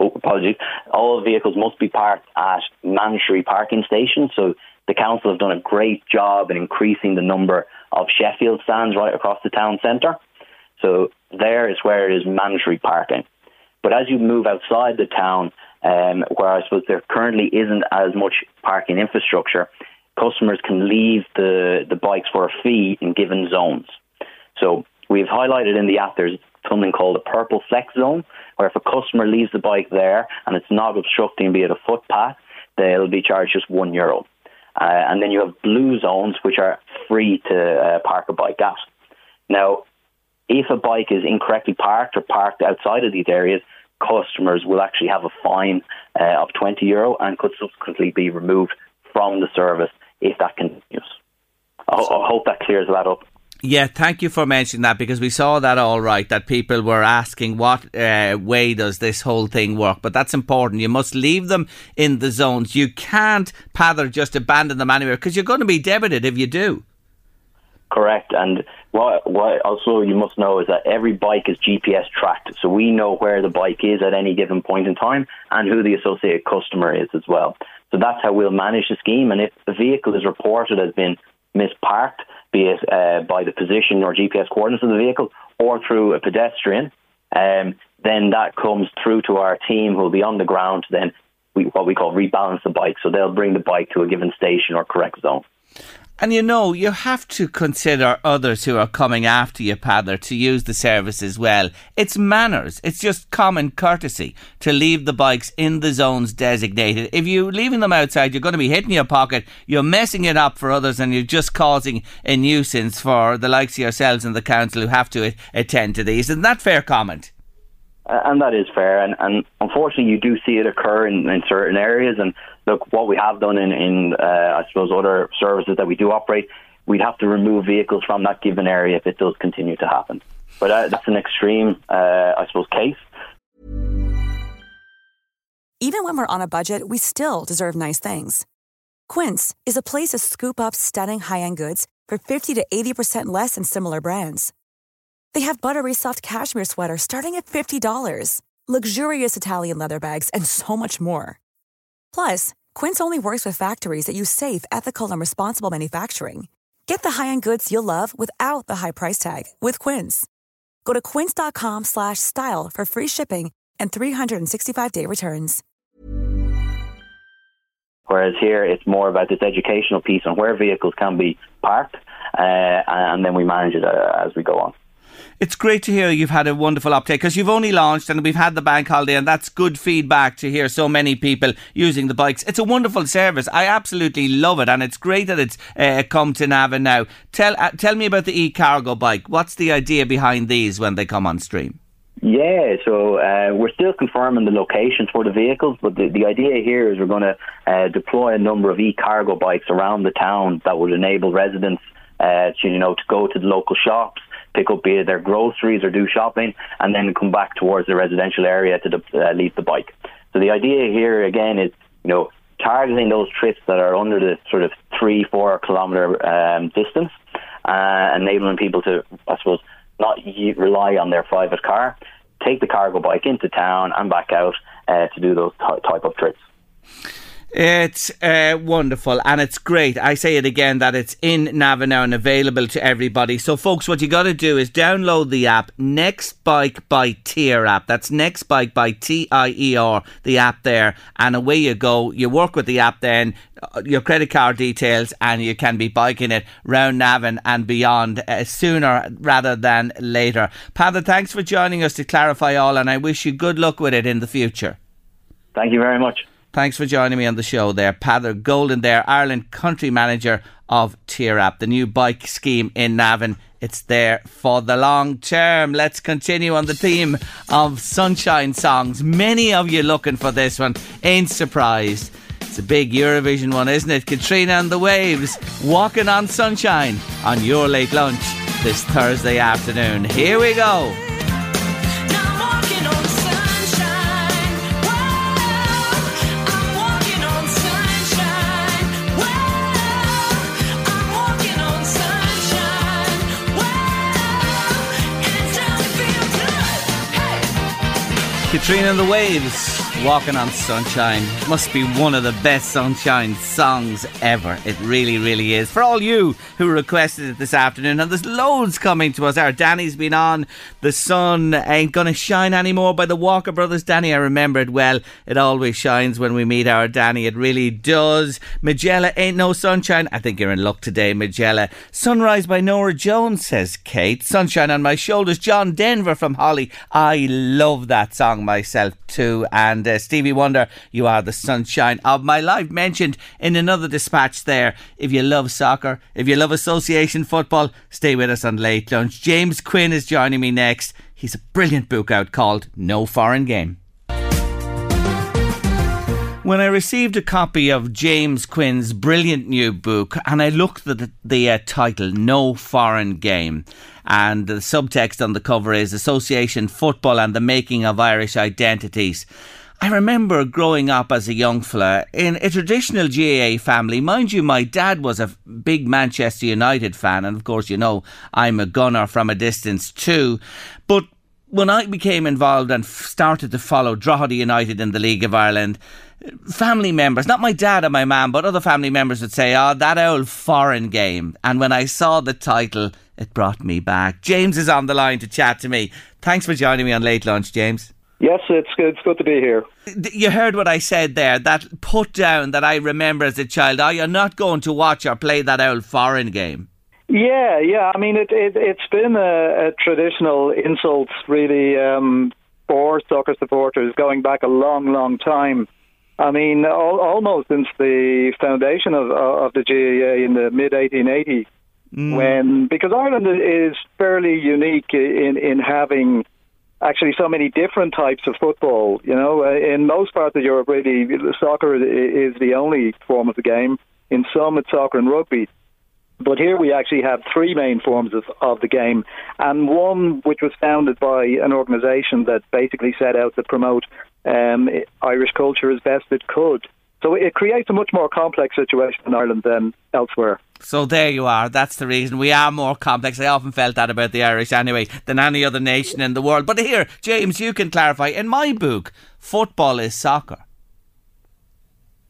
Speaker 7: Oh, apologies. All vehicles must be parked at mandatory parking stations. So the council have done a great job in increasing the number of Sheffield stands right across the town centre. So there is where it is mandatory parking. But as you move outside the town, um, where I suppose there currently isn't as much parking infrastructure, customers can leave the, the bikes for a fee in given zones. So we've highlighted in the app there's something called a purple flex zone, where if a customer leaves the bike there and it's not obstructing, be it a footpath, they'll be charged just one euro. Uh, and then you have blue zones, which are free to uh, park a bike at. Now, if a bike is incorrectly parked or parked outside of these areas, customers will actually have a fine uh, of 20 euro and could subsequently be removed from the service if that continues. I, I hope that clears that up.
Speaker 1: Yeah, thank you for mentioning that because we saw that all right. That people were asking what uh, way does this whole thing work, but that's important. You must leave them in the zones. You can't pather just abandon them anywhere because you're going to be debited if you do.
Speaker 7: Correct. And what, what also you must know is that every bike is GPS tracked. So we know where the bike is at any given point in time and who the associated customer is as well. So that's how we'll manage the scheme. And if the vehicle is reported as being misparked, be it uh, by the position or GPS coordinates of the vehicle or through a pedestrian, um, then that comes through to our team who will be on the ground then we, what we call rebalance the bike. So they'll bring the bike to a given station or correct zone.
Speaker 1: And you know, you have to consider others who are coming after you, Padder, to use the service as well. It's manners. It's just common courtesy to leave the bikes in the zones designated. If you're leaving them outside, you're going to be hitting your pocket, you're messing it up for others, and you're just causing a nuisance for the likes of yourselves and the council who have to attend to these. Isn't that fair comment?
Speaker 7: And that is fair. And, and unfortunately, you do see it occur in, in certain areas. And look, what we have done in, in uh, I suppose, other services that we do operate, we'd have to remove vehicles from that given area if it does continue to happen. But uh, that's an extreme, uh, I suppose, case.
Speaker 8: Even when we're on a budget, we still deserve nice things. Quince is a place to scoop up stunning high end goods for 50 to 80% less than similar brands. They have buttery soft cashmere sweaters starting at $50, luxurious Italian leather bags, and so much more. Plus, Quince only works with factories that use safe, ethical, and responsible manufacturing. Get the high-end goods you'll love without the high price tag with Quince. Go to quince.com/style for free shipping and 365-day returns.
Speaker 7: Whereas here, it's more about this educational piece on where vehicles can be parked, uh, and then we manage it uh, as we go on.
Speaker 1: It's great to hear you've had a wonderful uptake because you've only launched and we've had the bank holiday, and that's good feedback to hear so many people using the bikes. It's a wonderful service. I absolutely love it, and it's great that it's uh, come to Navan now. Tell uh, tell me about the e cargo bike. What's the idea behind these when they come on stream?
Speaker 7: Yeah, so uh, we're still confirming the locations for the vehicles, but the, the idea here is we're going to uh, deploy a number of e-cargo bikes around the town that would enable residents uh, to, you know, to go to the local shops, pick up either their groceries or do shopping, and then come back towards the residential area to uh, leave the bike. So the idea here again is, you know, targeting those trips that are under the sort of three, four kilometre um, distance, uh, enabling people to, I suppose, not rely on their private car, take the cargo bike into town and back out uh, to do those t- type of trips.
Speaker 1: It's uh, wonderful and it's great. I say it again that it's in Navan now and available to everybody. So, folks, what you got to do is download the app Next Bike by Tier app. That's Next Bike by T I E R, the app there, and away you go. You work with the app then, uh, your credit card details, and you can be biking it round Navan and beyond uh, sooner rather than later. Padder, thanks for joining us to clarify all, and I wish you good luck with it in the future.
Speaker 7: Thank you very much.
Speaker 1: Thanks for joining me on the show there. Padder Golden there, Ireland country manager of TierApp, the new bike scheme in Navan. It's there for the long term. Let's continue on the theme of sunshine songs. Many of you looking for this one. Ain't surprised. It's a big Eurovision one, isn't it? Katrina and the Waves, walking on sunshine on your late lunch this Thursday afternoon. Here we go. Katrina and the Waves, Walking on Sunshine. Must be one of the best sunshine songs ever. It really, really is. For all you who requested it this afternoon, and there's loads coming to us. Our Danny's been on. The sun ain't gonna shine anymore by the Walker Brothers. Danny, I remember it well. It always shines when we meet our Danny. It really does. Majella ain't no sunshine. I think you're in luck today, Majella. Sunrise by Norah Jones, says Kate. Sunshine on my shoulders. John Denver from Holly. I love that song myself too. And uh, Stevie Wonder, you are the sunshine of my life. Mentioned in another dispatch there. If you love soccer, if you love association football, stay with us on late lunch. James Quinn is joining me next. He's a brilliant book out called No Foreign Game. When I received a copy of James Quinn's brilliant new book and I looked at the, the uh, title, No Foreign Game, and the subtext on the cover is Association Football and the Making of Irish Identities. I remember growing up as a young fella in a traditional GAA family. Mind you, my dad was a big Manchester United fan, and of course, you know, I'm a gunner from a distance too. But when I became involved and started to follow Drogheda United in the League of Ireland, family members, not my dad and my mum, but other family members would say, Oh, that old foreign game. And when I saw the title, it brought me back. James is on the line to chat to me. Thanks for joining me on Late Lunch, James.
Speaker 9: Yes, it's good. It's good to be here.
Speaker 1: You heard what I said there. That put down that I remember as a child. Are you not going to watch or play that old foreign game?
Speaker 9: Yeah, yeah. I mean, it, it it's been a, a traditional insult, really, um, for soccer supporters going back a long, long time. I mean, al- almost since the foundation of of the GAA in the mid 1880s, when because Ireland is fairly unique in in having actually so many different types of football. You know, Uh, in most parts of Europe, really, soccer is the only form of the game. In some, it's soccer and rugby. But here we actually have three main forms of, of the game, and one which was founded by an organisation that basically set out to promote um, Irish culture as best it could. So it creates a much more complex situation in Ireland than elsewhere.
Speaker 1: So there you are. That's the reason we are more complex. I often felt that about the Irish anyway than any other nation in the world. But here, James, you can clarify. In my book, football is soccer.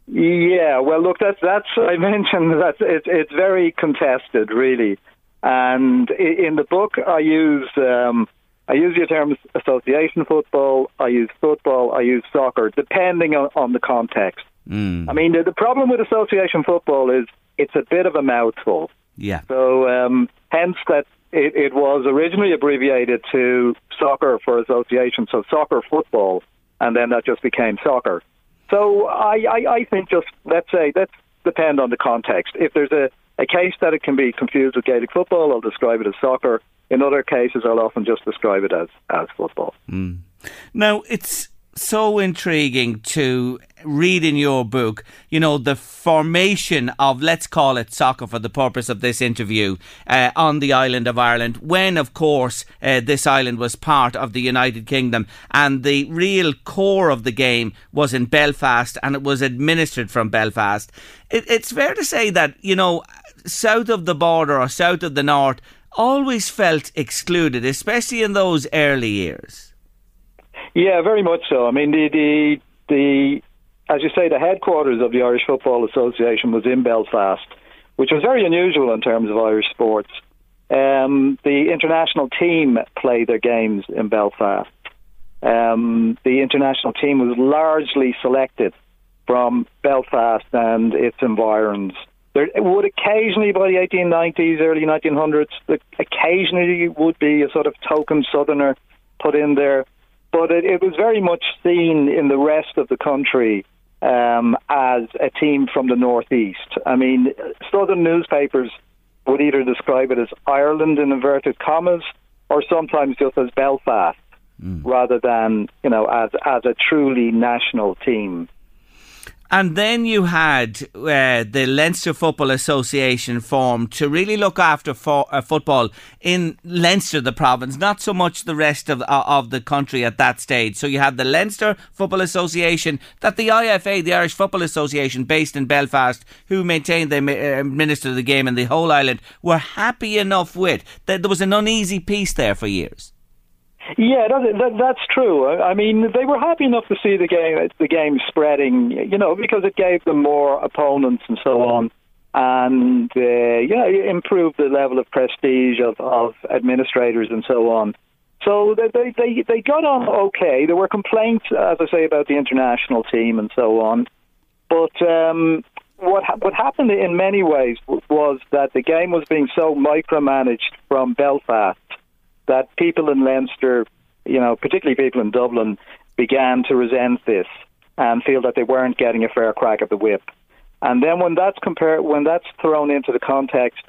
Speaker 9: Yeah, well, look, that's that's I mentioned that it's it's very contested, really, and in the book I use um, I use the terms association football, I use football, I use soccer, depending on, on the context.
Speaker 1: Mm,
Speaker 9: I mean, the, the problem with association football is it's a bit of a mouthful.
Speaker 1: yeah.
Speaker 9: So, um, hence that it, it was originally abbreviated to soccer for association, so soccer football, and then that just became soccer. So I, I, I think just let's say let's depend on the context. If there's a, a case that it can be confused with Gaelic football, I'll describe it as soccer. In other cases, I'll often just describe it as, as football.
Speaker 1: Now, it's so intriguing to read in your book, you know, the formation of, let's call it soccer for the purpose of this interview, uh, on the island of Ireland, when, of course, uh, this island was part of the United Kingdom and the real core of the game was in Belfast and it was administered from Belfast. It, it's fair to say that, you know, south of the border or south of the north always felt excluded, especially in those early years.
Speaker 9: Yeah, very much so. I mean, the the the as you say, the headquarters of the Irish Football Association was in Belfast, which was very unusual in terms of Irish sports. Um, the international team played their games in Belfast. Um, the international team was largely selected from Belfast and its environs. There would occasionally, by the 1890s, early 1900s, there occasionally would be a sort of token southerner put in there, but it, it was very much seen in the rest of the country um, as a team from the northeast. I mean, southern newspapers would either describe it as Ireland in inverted commas, or sometimes just as Belfast, rather than you know as as a truly national team.
Speaker 1: And then you had uh, the Leinster Football Association formed to really look after fo- uh, football in Leinster, the province, not so much the rest of uh, of the country at that stage. So you had the Leinster Football Association, that the IFA, the Irish Football Association, based in Belfast, who maintained the uh, administer the game in the whole island, were happy enough with. That there was an uneasy peace there for years.
Speaker 9: Yeah, that, that, that's true. I mean, they were happy enough to see the game, the game spreading, you know, because it gave them more opponents and so on, and uh, yeah, it improved the level of prestige of, of administrators and so on. So they, they they they got on okay. There were complaints, as I say, about the international team and so on, but um, what ha- what happened in many ways was that the game was being so micromanaged from Belfast that people in Leinster, you know, particularly people in Dublin, began to resent this and feel that they weren't getting a fair crack at the whip. And then when that's compared, when that's thrown into the context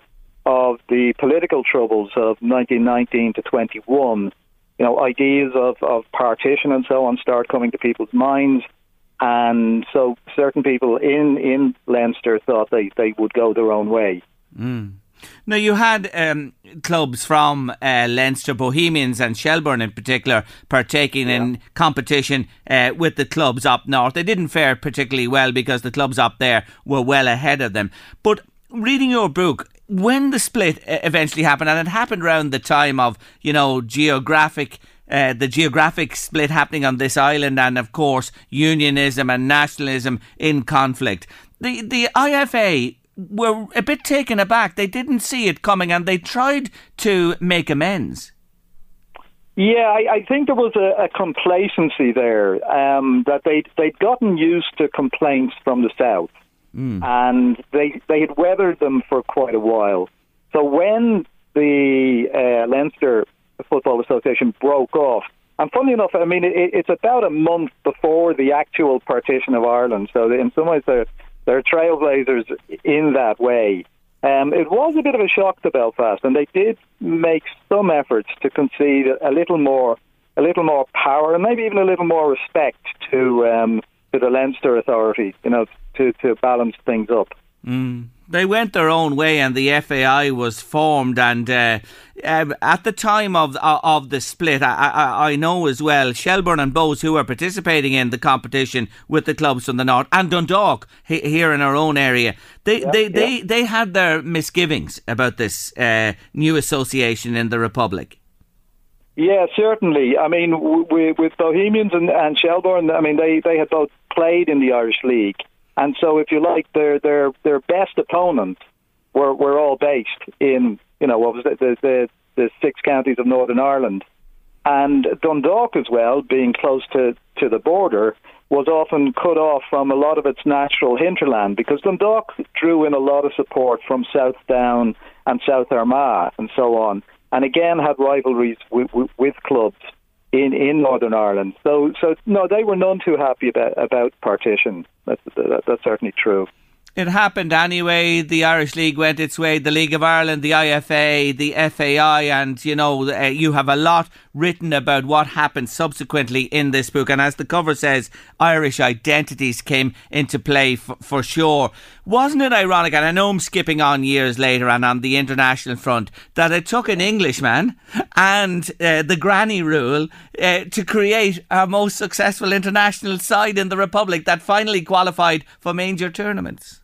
Speaker 9: of the political troubles of 1919 to 21, you know, ideas of, of partition and so on start coming to people's minds. and so certain people in in Leinster thought they they would go their own way. Mm.
Speaker 1: Now, you had um, clubs from uh, Leinster, Bohemians, and Shelbourne in particular, partaking in competition uh, with the clubs up north. They didn't fare particularly well because the clubs up there were well ahead of them. But reading your book, when the split eventually happened, and it happened around the time of, you know, geographic. Uh, the geographic split happening on this island, and of course, unionism and nationalism in conflict. The the IFA were a bit taken aback. They didn't see it coming and they tried to make amends.
Speaker 9: Yeah, I, I think there was a, a complacency there um, that they they'd gotten used to complaints from the south, and they they had weathered them for quite a while. So when the uh, Leinster Football Association broke off, and funny enough, I mean it, it's about a month before the actual partition of Ireland. So in some ways they're they're trailblazers in that way. Um, it was a bit of a shock to Belfast, and they did make some efforts to concede a little more, a little more power, and maybe even a little more respect to um, to the Leinster authority. You know, to to balance things up.
Speaker 1: They went their own way, and the FAI was formed. And uh, um, at the time of uh, of the split, I, I, I know as well Shelbourne and Bohs, who were participating in the competition with the clubs from the north, and Dundalk he, here in our own area, they they, they they had their misgivings about this uh, new association in the Republic.
Speaker 9: Yeah, certainly. I mean, w- w- with Bohemians and, and Shelbourne, I mean, they, they had both played in the Irish League, and so if you like, their their their best opponents were were all based in you know what was it, the the the six counties of Northern Ireland, and Dundalk as well, being close to to the border, was often cut off from a lot of its natural hinterland because Dundalk drew in a lot of support from South Down and South Armagh and so on, and again had rivalries with, with, with clubs in, in Northern Ireland. So so no, they were none too happy about about partition. That's that, that's certainly true.
Speaker 1: It happened anyway. The Irish League went its way. The League of Ireland, the IFA, the FAI, and you know uh, you have a lot written about what happened subsequently in this book. And as the cover says, Irish identities came into play f- for sure. Wasn't it ironic? And I know I'm skipping on years later and on the international front that it took an Englishman and uh, the granny rule uh, to create our most successful international side in the Republic that finally qualified for major tournaments.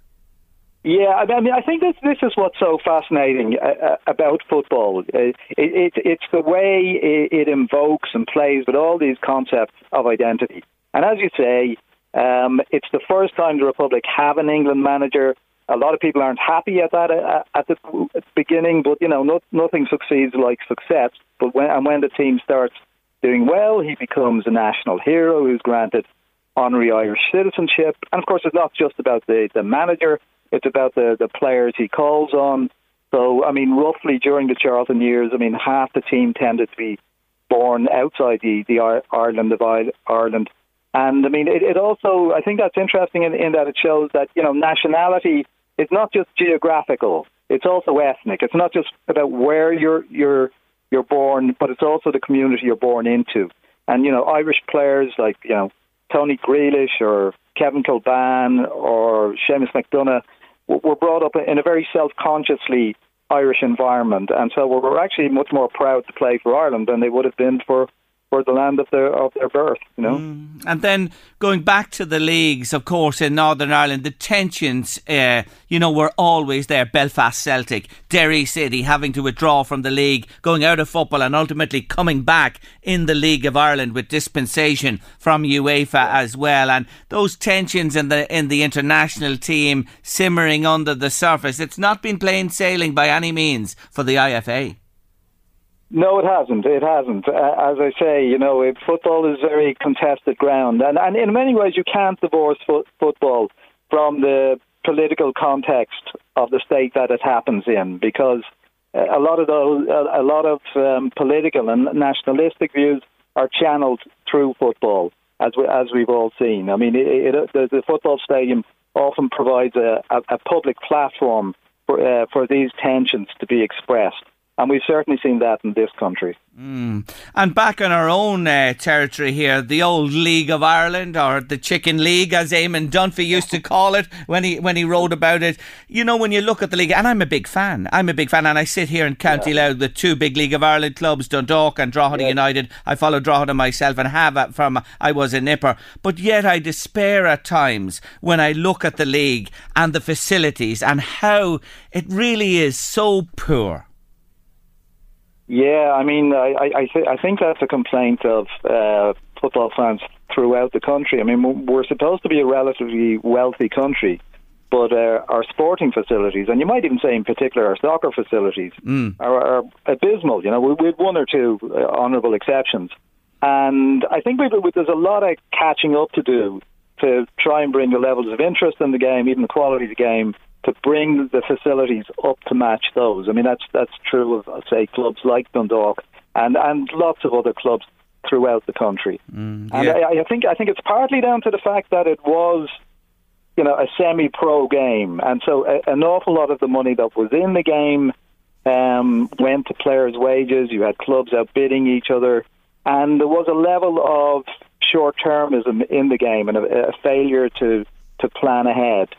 Speaker 9: Yeah, I mean, I think this this is what's so fascinating uh, uh, about football. Uh, it, it, it's the way it, invokes and plays with all these concepts of identity. And as you say, um, it's the first time the Republic have an England manager. A lot of people aren't happy at that at the at the beginning, but you know, not, nothing succeeds like success. But when and when the team starts doing well, he becomes a national hero who's granted honorary Irish citizenship. And of course, it's not just about the the manager it's about the, the players he calls on. So, I mean, roughly during the Charlton years, I mean, half the team tended to be born outside the, the Ireland of Ireland. And I mean, it, it also, I think that's interesting in, in that it shows that, you know, nationality is not just geographical, it's also ethnic. It's not just about where you're, you're, you're born, but it's also the community you're born into. And, you know, Irish players like, you know, Tony Grealish or Kevin Kilbane or Seamus McDonagh were brought up in a very self-consciously Irish environment, and so we're actually much more proud to play for Ireland than they would have been for for the land of their of their birth, you know.
Speaker 1: Mm. And then going back to the leagues, of course, in Northern Ireland, the tensions, uh, you know, were always there. Belfast Celtic, Derry City having to withdraw from the league, going out of football, and ultimately coming back in the League of Ireland with dispensation from UEFA as well. And those tensions in the in the international team simmering under the surface. It's not been plain sailing by any means for the IFA.
Speaker 9: No, it hasn't. It hasn't. Uh, as I say, you know, football is very contested ground, and, and in many ways, you can't divorce fo- football from the political context of the state that it happens in, because a lot of those, a lot of um, political and nationalistic views are channeled through football, as we, as we've all seen. I mean, it, it, the, the football stadium often provides a, a, a public platform for uh, for these tensions to be expressed And we've certainly seen that in this country.
Speaker 1: Mm. And back on our own uh, territory here, the old League of Ireland, or the Chicken League, as Eamon Dunphy used to call it when he when he wrote about it. You know, when you look at the league, and I'm a big fan. I'm a big fan, and I sit here in County yeah. Louth with two big League of Ireland clubs, Dundalk and Drogheda yeah. United. I follow Drogheda myself and have from I was a nipper, but yet I despair at times when I look at the league and the facilities and how it really is so poor.
Speaker 9: Yeah, I mean, I I, th- I think that's a complaint of uh, football fans throughout the country. I mean, we're supposed to be a relatively wealthy country, but uh, our sporting facilities, and you might even say in particular our soccer facilities, mm. are, are, abysmal. You know, we, have one or two uh, honourable exceptions, and I think there's a lot of catching up to do to try and bring the levels of interest in the game, even the quality of the game, to bring the facilities up to match those. I mean, that's that's true of say clubs like Dundalk and and lots of other clubs throughout the country. Mm, yeah. And I, I think I think it's partly down to the fact that it was you know a semi-pro game, and so a, an awful lot of the money that was in the game um, went to players' wages. You had clubs outbidding each other, and there was a level of short-termism in the game and a, a failure to to plan ahead.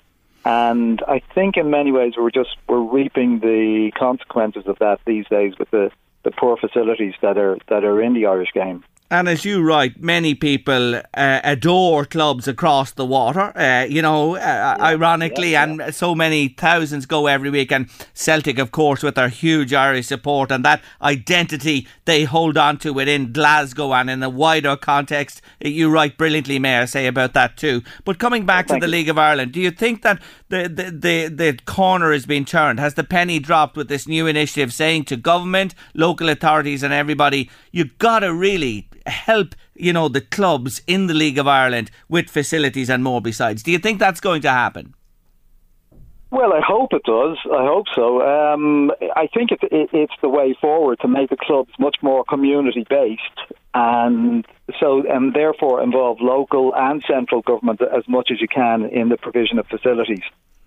Speaker 9: And I think in many ways we're just we're reaping the consequences of that these days with the, the poor facilities that are that are in the Irish game.
Speaker 1: And as you write, many people uh, adore clubs across the water, uh, you know, uh, yeah, ironically, yeah, yeah. and so many thousands go every week. And Celtic, of course, with their huge Irish support and that identity they hold on to within Glasgow and in the wider context. You write brilliantly, may I say about that too. But coming back to the you. League of Ireland, do you think that the, the, the, the corner has been turned? Has the penny dropped with this new initiative saying to government, local authorities, and everybody, you've got to really help, you know, the clubs in the League of Ireland with facilities and more besides. Do you think that's going to happen?
Speaker 9: Well, I hope it does. I hope so. Um, I think it, it, it's the way forward to make the clubs much more community based, and so and therefore involve local and central government as much as you can in the provision of facilities.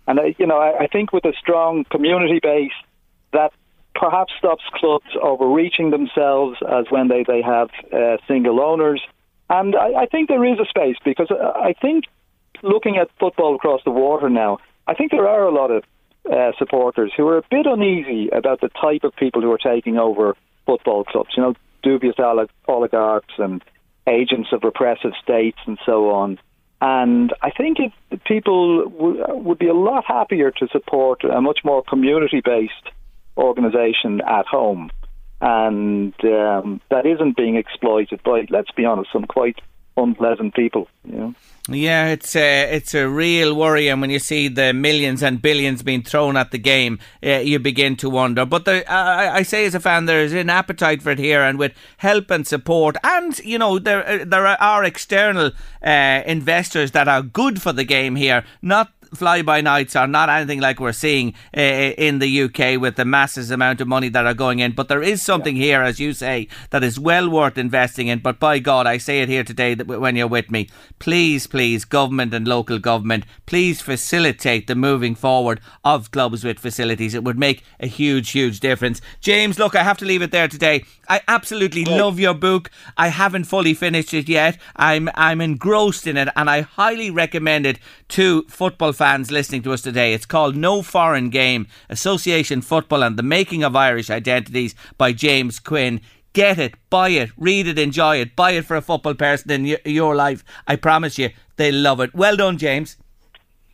Speaker 9: And uh, you know, I, I think with a strong community base, that perhaps stops clubs overreaching themselves as when they, they have uh, single owners. And I, I think there is a space because I think looking at football across the water now, I think there are a lot of uh, supporters who are a bit uneasy about the type of people who are taking over football clubs. You know, dubious oligarchs and agents of repressive states and so on. And I think it, people w- would be a lot happier to support a much more community based organisation at home, and um, that isn't being exploited by, let's be honest, some quite unpleasant people. You know.
Speaker 1: Yeah, it's a it's a real worry, and when you see the millions and billions being thrown at the game, uh, you begin to wonder. But there, I, I, say, as a fan, there is an appetite for it here, and with help and support, and you know there uh, there are external uh, investors that are good for the game here, not fly by nights are not anything like we're seeing uh, in the UK with the massive amount of money that are going in. But there is something yeah. here, as you say, that is well worth investing in. But by God, I say it here today that when you're with me, please, please, government and local government, please facilitate the moving forward of clubs with facilities. It would make a huge, huge difference. James, look, I have to leave it there today. I absolutely love your book. I haven't fully finished it yet. I'm I'm engrossed in it, and I highly recommend it to football fans listening to us today. It's called No Foreign Game Association Football and the Making of Irish Identities by James Quinn. Get it, buy it, read it, enjoy it, buy it for a football person in your life. I promise you, they'll love it. Well done, James.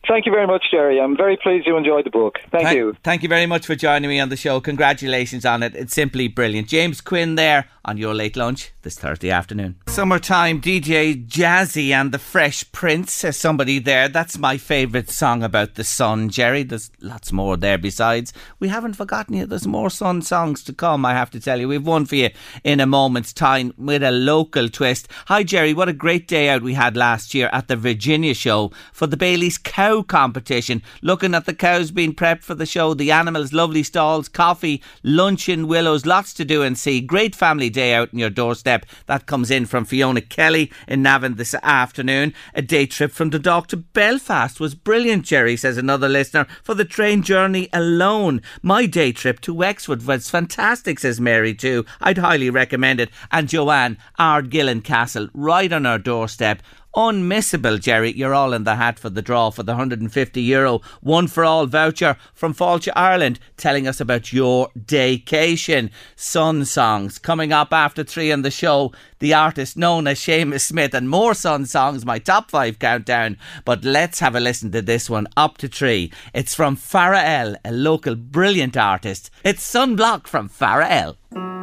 Speaker 9: Thank you very much, Gerry. I'm very pleased you enjoyed the book. Thank,
Speaker 1: thank,
Speaker 9: you.
Speaker 1: Thank you very much for joining me on the show. Congratulations on it. It's simply brilliant. James Quinn there on your late lunch this Thursday afternoon. Summertime DJ Jazzy and the Fresh Prince. Says somebody there. That's my favourite song about the sun, Gerry. There's lots more there besides. We haven't forgotten you. There's more sun songs to come, I have to tell you. We've one for you in a moment's time with a local twist. Hi, Gerry. What a great day out we had last year at the Virginia show for the Bailey's Cow Competition. Looking at the cows being prepped for the show, the animals, lovely stalls, coffee, lunch in Willows, lots to do and see. Great family day out on your doorstep. That comes in from Fiona Kelly in Navan this afternoon. A day trip from the dock to Belfast was brilliant, Gerry, says another listener, for the train journey alone. My day trip to Wexford was fantastic, says Mary, too. I'd highly recommend it. And Joanne, Ardgillan Castle, right on our doorstep. Unmissable, Gerry. You're all in the hat for the draw for the 150 euro one for all voucher from Fáilte, Ireland, telling us about your daycation. Sun songs coming up after three on the show. The artist known as Seamus Smyth and more Sun songs, my top five countdown. But let's have a listen to this one up to three. It's from Farah a local brilliant artist. It's Sunblock from Farah.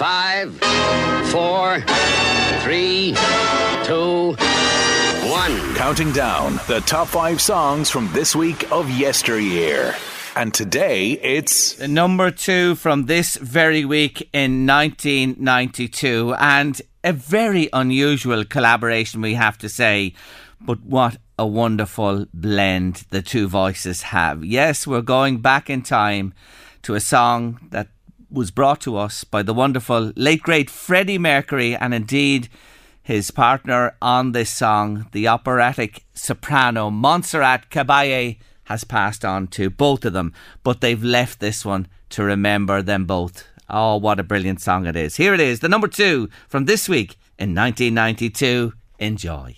Speaker 10: Five, four, three, two, one.
Speaker 11: Counting down the top five songs from this week of yesteryear. And today it's
Speaker 1: The number two from this very week in 1992, and a very unusual collaboration, we have to say. But what a wonderful blend the two voices have. Yes, we're going back in time to a song that was brought to us by the wonderful late great Freddie Mercury, and indeed his partner on this song, the operatic soprano Montserrat Caballé, has passed on to both of them, but they've left this one to remember them both. Oh, what a brilliant song it is. Here it is, the number two from this week in 1992. Enjoy.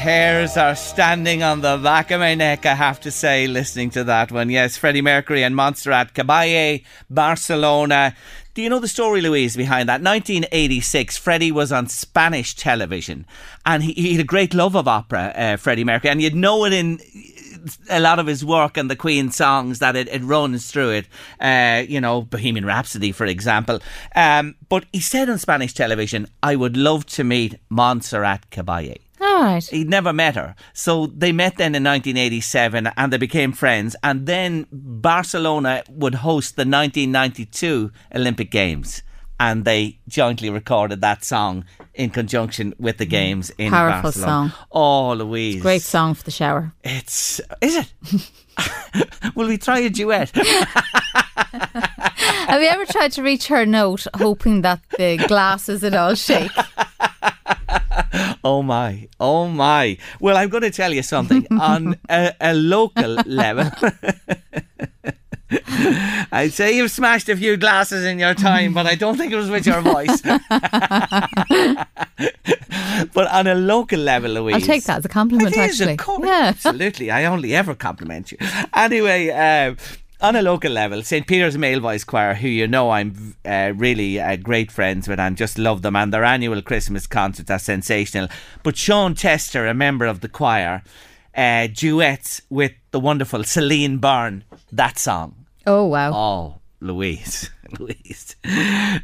Speaker 1: Hairs are standing on the back of my neck, I have to say, listening to that one. Yes, Freddie Mercury and Montserrat Caballé, Barcelona. Do you know the story, Louise, behind that? 1986, Freddie was on Spanish television and he, he had a great love of opera, uh, Freddie Mercury, and you'd know it in a lot of his work and the Queen songs that it, it runs through it. Uh, you know, Bohemian Rhapsody, for example. Um, but he said on Spanish television, I would love to meet Montserrat Caballé.
Speaker 2: All right.
Speaker 1: He'd never met her. So they met then in 1987 and they became friends. And then Barcelona would host the 1992 Olympic Games. And they jointly recorded that song in conjunction with the games mm. in
Speaker 2: Powerful
Speaker 1: Barcelona.
Speaker 2: song.
Speaker 1: Oh, Louise.
Speaker 2: Great song for the shower.
Speaker 1: It's. Is it? Will we try a duet?
Speaker 2: Have you ever tried to reach her note hoping that the glasses would all shake?
Speaker 1: Oh my, oh my. Well, I'm going to tell you something on a, a local level. I'd say you've smashed a few glasses in your time, but I don't think it was with your voice. but on a local level, Louise.
Speaker 2: I'll take that as a compliment,
Speaker 1: It is,
Speaker 2: actually.
Speaker 1: of course.
Speaker 2: Yeah.
Speaker 1: Absolutely. I only ever compliment you. Anyway, uh, on a local level, St. Peter's Male Voice Choir, who you know I'm uh, really uh, great friends with and just love them, and their annual Christmas concerts are sensational. But Sean Tester, a member of the choir, uh, duets with the wonderful Celine Byrne, that song.
Speaker 2: Oh, wow.
Speaker 1: Oh, Louise, Louise,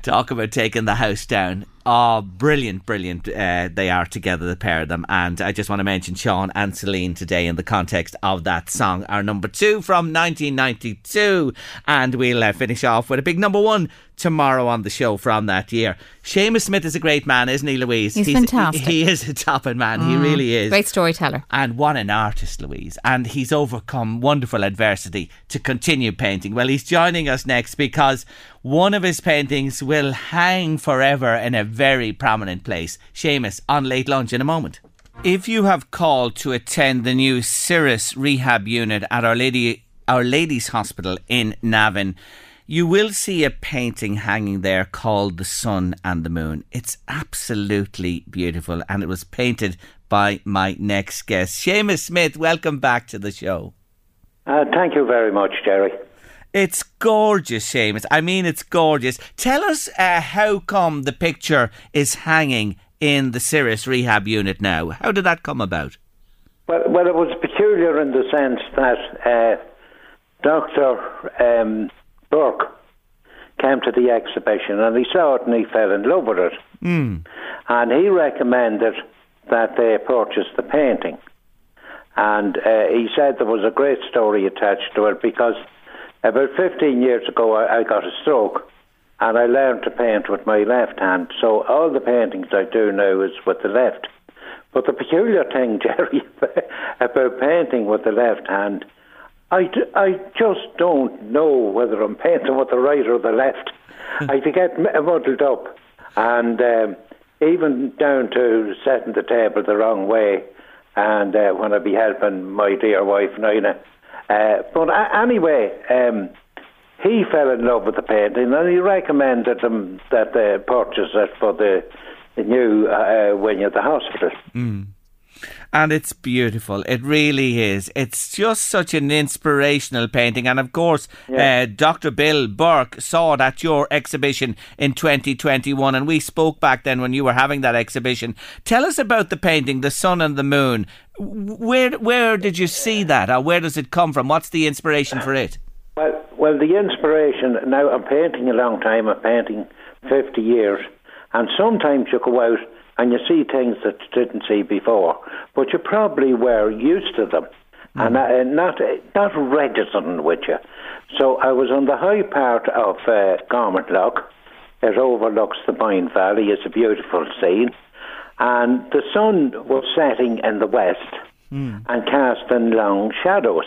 Speaker 1: talk about taking the house down. Oh, brilliant, brilliant. Uh, they are together, the pair of them. And I just want to mention Sean and Celine today in the context of that song, our number two from 1992. And we'll uh, finish off with a big number one tomorrow on the show from that year. Seamus Smyth is a great man, isn't he, Louise?
Speaker 2: He's fantastic.
Speaker 1: He, he is a topping man. He really is.
Speaker 2: Great storyteller.
Speaker 1: And what an artist, Louise. And he's overcome wonderful adversity to continue painting. Well, he's joining us next because one of his paintings will hang forever in a very prominent place. Seamus, on late lunch in a moment. If you have called to attend the new Cirrus rehab unit at Our Lady Our Lady's Hospital in Navan, you will see a painting hanging there called The Sun and the Moon. It's absolutely beautiful and it was painted by my next guest. Seamus Smyth, welcome back to the show.
Speaker 12: Uh, thank you very much, Gerry.
Speaker 1: It's gorgeous, Seamus. I mean, it's gorgeous. Tell us uh, how come the picture is hanging in the Cirrus rehab unit now. How did that come about?
Speaker 12: Well, well, it was peculiar in the sense that uh, Dr. Um, Burke came to the exhibition and he saw it and he fell in love with it.
Speaker 1: Mm.
Speaker 12: And he recommended that they purchase the painting. And uh, he said there was a great story attached to it because about 15 years ago I, I got a stroke and I learned to paint with my left hand. So all the paintings I do now is with the left. But the peculiar thing, Gerry, about painting with the left hand, I, d- I just don't know whether I'm painting with the right or the left. I get muddled up. And um, even down to setting the table the wrong way, and uh, when I be helping my dear wife, Nina. Uh, but anyway, um, he fell in love with the painting and he recommended them that they purchase it for the, the new uh, wing of the hospital.
Speaker 1: Mm. And it's beautiful. It really is. It's just such an inspirational painting. And of course, uh, Dr. Bill Burke saw it at your exhibition in 2021. And we spoke back then when you were having that exhibition. Tell us about the painting, The Sun and the Moon. Where, where did you see that? Or where does it come from? What's the inspiration for it?
Speaker 12: Well, well, the inspiration. Now I'm painting a long time. I'm painting fifty years, and sometimes you go out and you see things that you didn't see before, but you probably were used to them, and uh, not not registering with you. So I was on the high part of uh, Garment Lock. It overlooks the Boyne Valley. It's a beautiful scene, and the sun was setting in the west and casting long shadows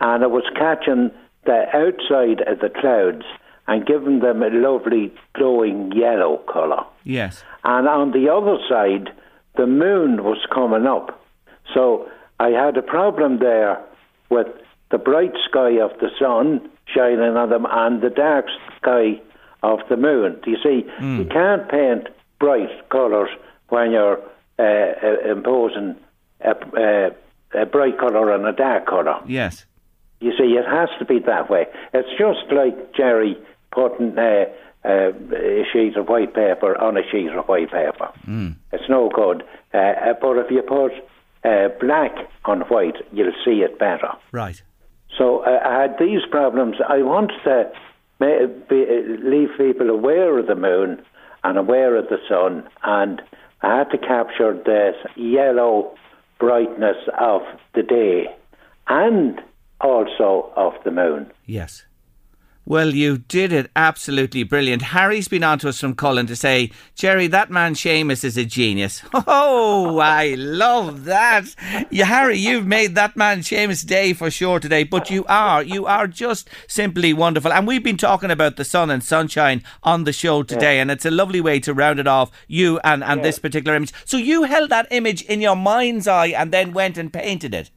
Speaker 12: and it was catching the outside of the clouds and giving them a lovely glowing yellow colour.
Speaker 1: Yes.
Speaker 12: And on the other side, the moon was coming up. So I had a problem there with the bright sky of the sun shining on them and the dark sky of the moon. Do you see? You can't paint bright colours when you're uh, uh, imposing a, uh, a bright colour and a dark colour.
Speaker 1: Yes.
Speaker 12: You see, it has to be that way. It's just like Gerry putting uh, uh, a sheet of white paper on a sheet of white paper.
Speaker 1: Mm.
Speaker 12: It's no good. Uh, uh, but if you put uh, black on white, you'll see it better.
Speaker 1: Right.
Speaker 12: So uh, I had these problems. I wanted to uh, leave people aware of the moon and aware of the sun, and I had to capture the yellow brightness of the day and also of the moon.
Speaker 1: Yes. Well, you did it absolutely brilliant. Harry's been on to us from Cullen to say, Gerry, that man Seamus is a genius. Oh, I love that. Yeah, Harry, you've made that man Seamus' day for sure today, but you are, you are just simply wonderful. And we've been talking about the sun and sunshine on the show today, and it's a lovely way to round it off, you and, and this particular image. So you held that image in your mind's eye and then went and painted it.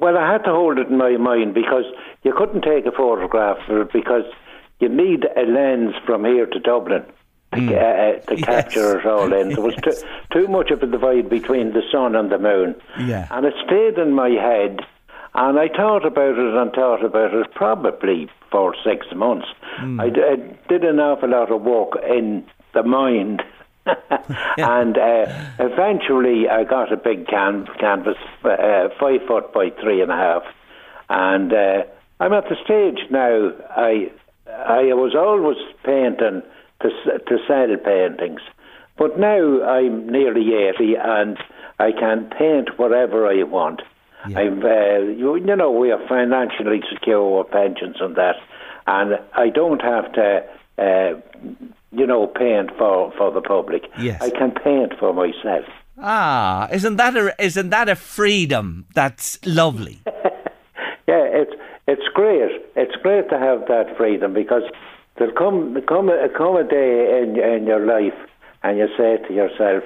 Speaker 12: Well, I had to hold it in my mind because you couldn't take a photograph of it because you need a lens from here to Dublin to, hmm. ca- uh, uh to capture it all in. There was too, too much of a divide between the sun and the moon.
Speaker 1: Yeah.
Speaker 12: And it stayed in my head, and I thought about it and thought about it probably for six months. Hmm. I, d- I did an awful lot of work in the mind. and uh, eventually, I got a big can- canvas, uh, five foot by three and a half, and uh, I'm at the stage now. I I was always painting to to sell paintings, but now I'm nearly eighty and I can paint whatever I want. I'm, uh, you, you know, we are financially secure with pensions and that, and I don't have to, uh, you know, paint for, for the public.
Speaker 1: Yes.
Speaker 12: I can paint for myself.
Speaker 1: Ah, isn't that a isn't that a freedom that's lovely?
Speaker 12: Yeah, it's it's great. It's great to have that freedom because there'll come come a, come a day in in your life, and you say to yourself,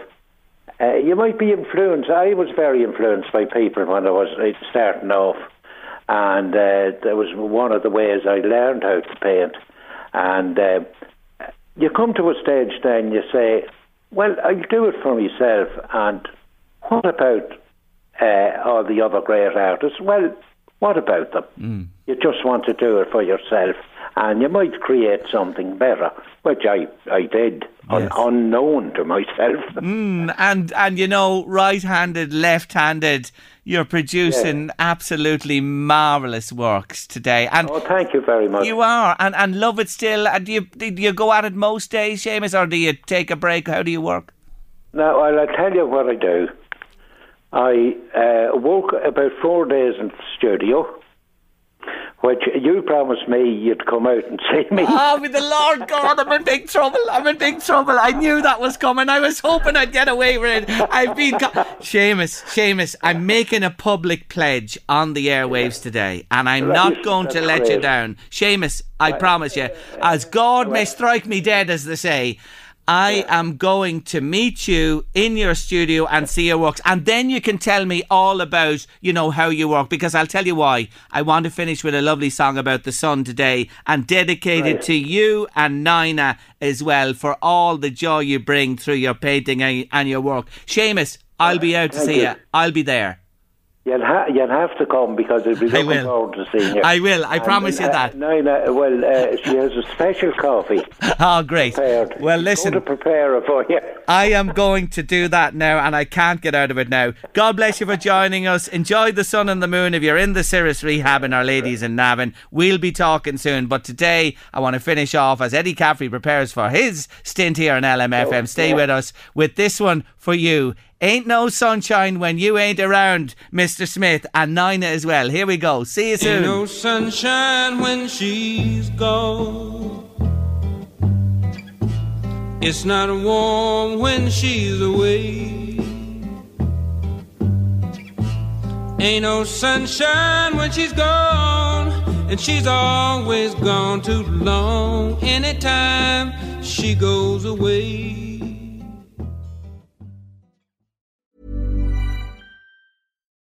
Speaker 12: uh, you might be influenced. I was very influenced by people when I was starting off, and uh, that was one of the ways I learned how to paint. And uh, you come to a stage then you say, well, I'll do it for myself. And what about uh, all the other great artists? Well, what about them? You just want to do it for yourself, and you might create something better, which I, I did, un- unknown to myself.
Speaker 1: Mm, and and you know, right-handed, left-handed, you're producing absolutely marvelous works today. And
Speaker 12: oh, thank you very much.
Speaker 1: You are, and and love it still. And do you do you go at it most days, Seamus, or do you take a break? How do you work?
Speaker 12: Now, I'll I'll tell you what I do. I uh, work about four days in the studio, which you promised me you'd come out and see me.
Speaker 1: Oh, with the Lord God, I'm in big trouble. I'm in big trouble. I knew that was coming. I was hoping I'd get away with it. I've been. Co- Seamus, Seamus, I'm making a public pledge on the airwaves today, and I'm
Speaker 12: Right,
Speaker 1: not going to let you down. Seamus, I promise you, as God may strike me dead, as they say. I am going to meet you in your studio and see your works, and then you can tell me all about, you know, how you work. Because I'll tell you why. I want to finish with a lovely song about the sun today, and dedicated
Speaker 12: Right.
Speaker 1: to you and Nina as well for all the joy you bring through your painting and, and your work. Seamus, I'll uh, be out to
Speaker 12: Thank
Speaker 1: see
Speaker 12: you.
Speaker 1: you. I'll be there.
Speaker 12: You'll, ha- you'll have to come because it'll be
Speaker 1: I
Speaker 12: looking
Speaker 1: will.
Speaker 12: forward to seeing you.
Speaker 1: I will. I
Speaker 12: And,
Speaker 1: promise you
Speaker 12: uh,
Speaker 1: that.
Speaker 12: Nina, well, uh, she has a special coffee
Speaker 1: Oh, great.
Speaker 12: prepared.
Speaker 1: Well, listen.
Speaker 12: going to prepare it for you.
Speaker 1: I am going to do that now, and I can't get out of it now. God bless you for joining us. Enjoy the sun and the moon if you're in the Cirrus Rehab in Our Ladies in Navan. We'll be talking soon, but today I want to finish off as Eddie Caffrey prepares for his stint here on LMFM. Stay with us with this one for you. Ain't no sunshine when you ain't around, Mr. Smith, and Nina as well. Here we go. See you soon.
Speaker 13: Ain't no sunshine when she's gone. It's not warm when she's away. Ain't no sunshine when she's gone, and she's always gone too long. Anytime she goes away.